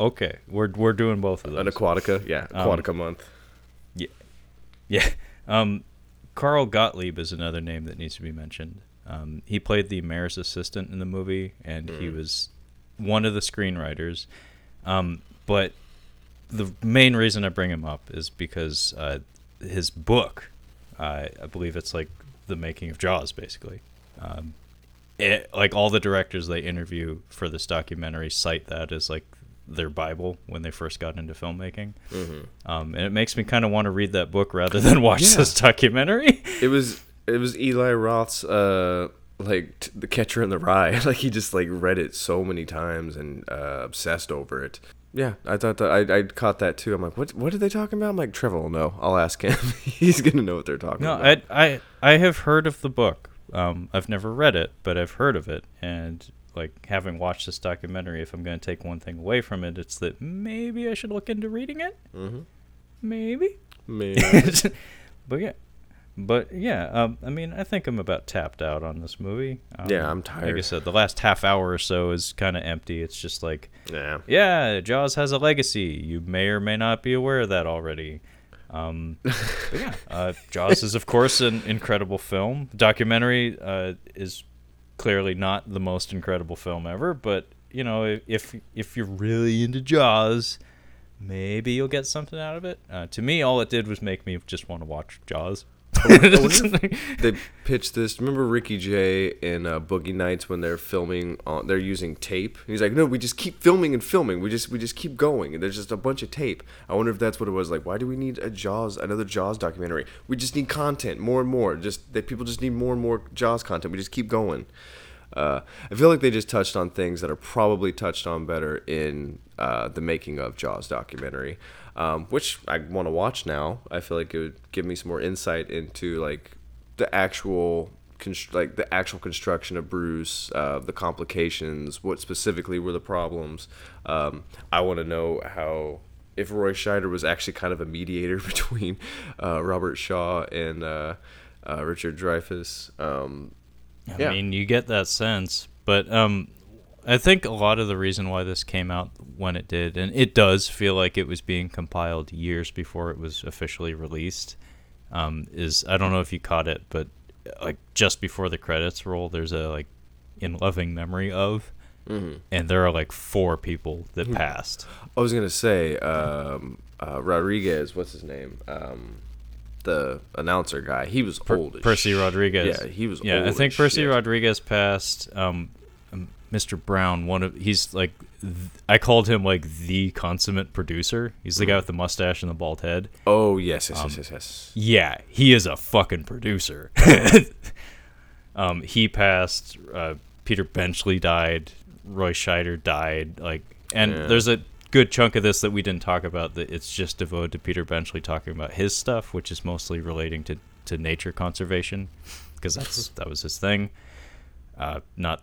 Okay, we're we're doing both of those. An Aquatica. Yeah, Um, Aquatica month. Yeah. Yeah. Um, Carl Gottlieb is another name that needs to be mentioned. Um, he played the mayor's assistant in the movie, and he was one of the screenwriters. Um, but the main reason I bring him up is because uh, his book, uh, I believe it's like the making of Jaws, basically. Um, it, like all the directors they interview for this documentary cite that as like their bible when they first got into filmmaking um, and it makes me kind of want to read that book rather than watch Yeah. this documentary It was it was Eli Roth's uh like t- the Catcher in the Rye. like he just like read it so many times and uh, obsessed over it. Yeah, I thought that I I caught that too. I'm like, what what are they talking about? I'm like, Trevor will know. I'll ask him. He's gonna know what they're talking no about. I, I i have heard of the book um, i've never read it but i've heard of it and like having watched this documentary if i'm going to take one thing away from it it's that maybe i should look into reading it mm-hmm. maybe Man. but yeah but yeah um, i mean i think i'm about tapped out on this movie um, Yeah, I'm tired. like i said the last half hour or so is kind of empty it's just like yeah. yeah, Jaws has a legacy. You may or may not be aware of that already. Um, but yeah, uh, Jaws is of course an incredible film. The documentary uh, is clearly not the most incredible film ever, but you know if if you're really into Jaws, maybe you'll get something out of it. Uh, to me, all it did was make me just want to watch Jaws. they pitched this. Remember Ricky Jay in uh, Boogie Nights when they're filming on? They're using tape. He's like, no, we just keep filming and filming. We just we just keep going. And there's just a bunch of tape. I wonder if that's what it was. Like, why do we need a Jaws, another Jaws documentary? We just need content, more and more. Just that people just need more and more Jaws content. We just keep going. Uh, I feel like they just touched on things that are probably touched on better in uh, the making of Jaws documentary um, which I want to watch now. I feel like it would give me some more insight into like the actual const- like the actual construction of Bruce, uh, the complications, what specifically were the problems. Um, I want to know how if Roy Scheider was actually kind of a mediator between uh, Robert Shaw and uh, uh Richard Dreyfuss. Um, I yeah. mean, you get that sense, but um, I think a lot of the reason why this came out when it did, and it does feel like it was being compiled years before it was officially released, um, is I don't know if you caught it, but like just before the credits roll, there's a like in loving memory of, mm-hmm. and there are like four people that hmm. passed. I was gonna say um, uh, Rodriguez, what's his name? Um, the announcer guy. He was per- old. Percy Rodriguez. Yeah, he was. Yeah, I think Percy shit. Rodriguez passed. Um, Mr. Brown, one of he's like th- I called him like the consummate producer. He's the guy mm. with the mustache and the bald head. Oh yes, yes, um, yes, yes, yes. Yeah, he is a fucking producer. um, he passed. Uh, Peter Benchley died. Roy Scheider died. Like, and yeah. there's a good chunk of this that we didn't talk about. That it's just devoted to Peter Benchley talking about his stuff, which is mostly relating to to nature conservation, because that's that was his thing. Uh, not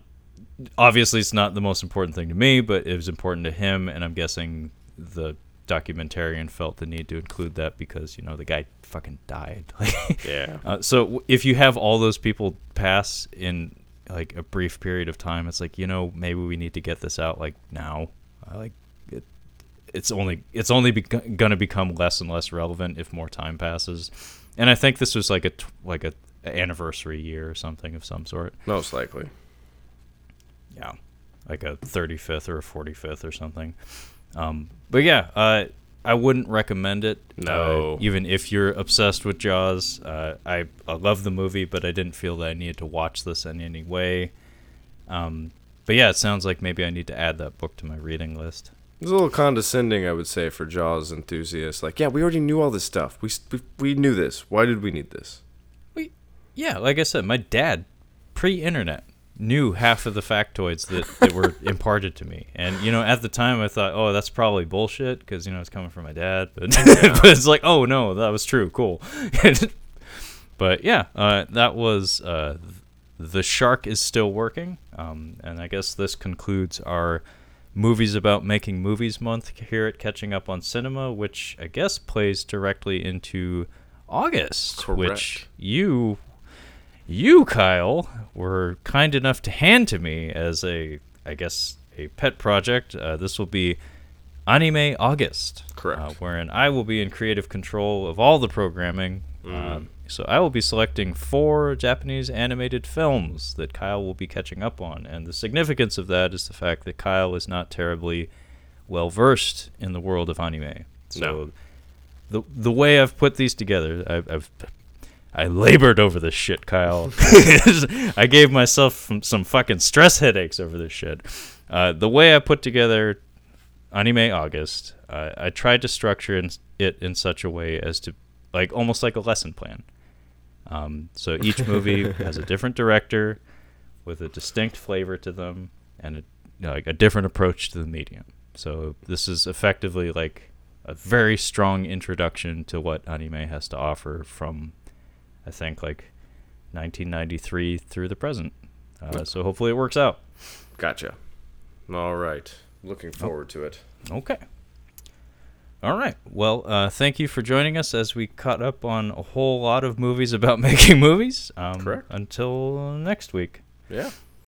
obviously it's not the most important thing to me, but it was important to him, and I'm guessing the documentarian felt the need to include that because you know the guy fucking died. yeah. Uh, so if you have all those people pass in like a brief period of time, it's like you know maybe we need to get this out like now. I like it. It's only it's only gonna become less and less relevant if more time passes, and I think this was like a like a anniversary year or something of some sort. Most likely yeah, like a 35th or a 45th or something. Um, but yeah, uh, I wouldn't recommend it. No. Uh, even if you're obsessed with Jaws, uh, I, I love the movie, but I didn't feel that I needed to watch this in any way. Um, but yeah, it sounds like maybe I need to add that book to my reading list. It's a little condescending, I would say, for Jaws enthusiasts. Like, yeah, we already knew all this stuff. We we, we knew this. Why did we need this? We, yeah, like I said, my dad, pre-internet, knew half of the factoids that, that were imparted to me. And, you know, at the time I thought, oh, that's probably bullshit because, you know, it's coming from my dad. But, but it's like, oh, no, that was true. Cool. but yeah, uh, that was uh, The Shark is Still Working. Um, and I guess this concludes our movies about making movies month here at Catching Up on Cinema, which I guess plays directly into August, Correct. which you you, Kyle, were kind enough to hand to me as a, I guess, a pet project. Uh, this will be Anime August. Correct. Uh, wherein I will be in creative control of all the programming. Mm. Um, so I will be selecting four Japanese animated films that Kyle will be catching up on. And the significance of that is the fact that Kyle is not terribly well versed in the world of anime. So no. the the way I've put these together, I've, I've I labored over this shit, Kyle. I gave myself some fucking stress headaches over this shit. Uh, the way I put together Anime August, uh, I tried to structure it in such a way as to, like, almost like a lesson plan. Um, so each movie has a different director with a distinct flavor to them and a, you know, like a different approach to the medium. So this is effectively like a very strong introduction to what anime has to offer from I think like 1993 through the present. Uh, so hopefully it works out. Gotcha. All right. Looking forward oh. to it. Okay. All right. Well, uh, thank you for joining us as we caught up on a whole lot of movies about making movies. Um, Correct. Until next week. Yeah.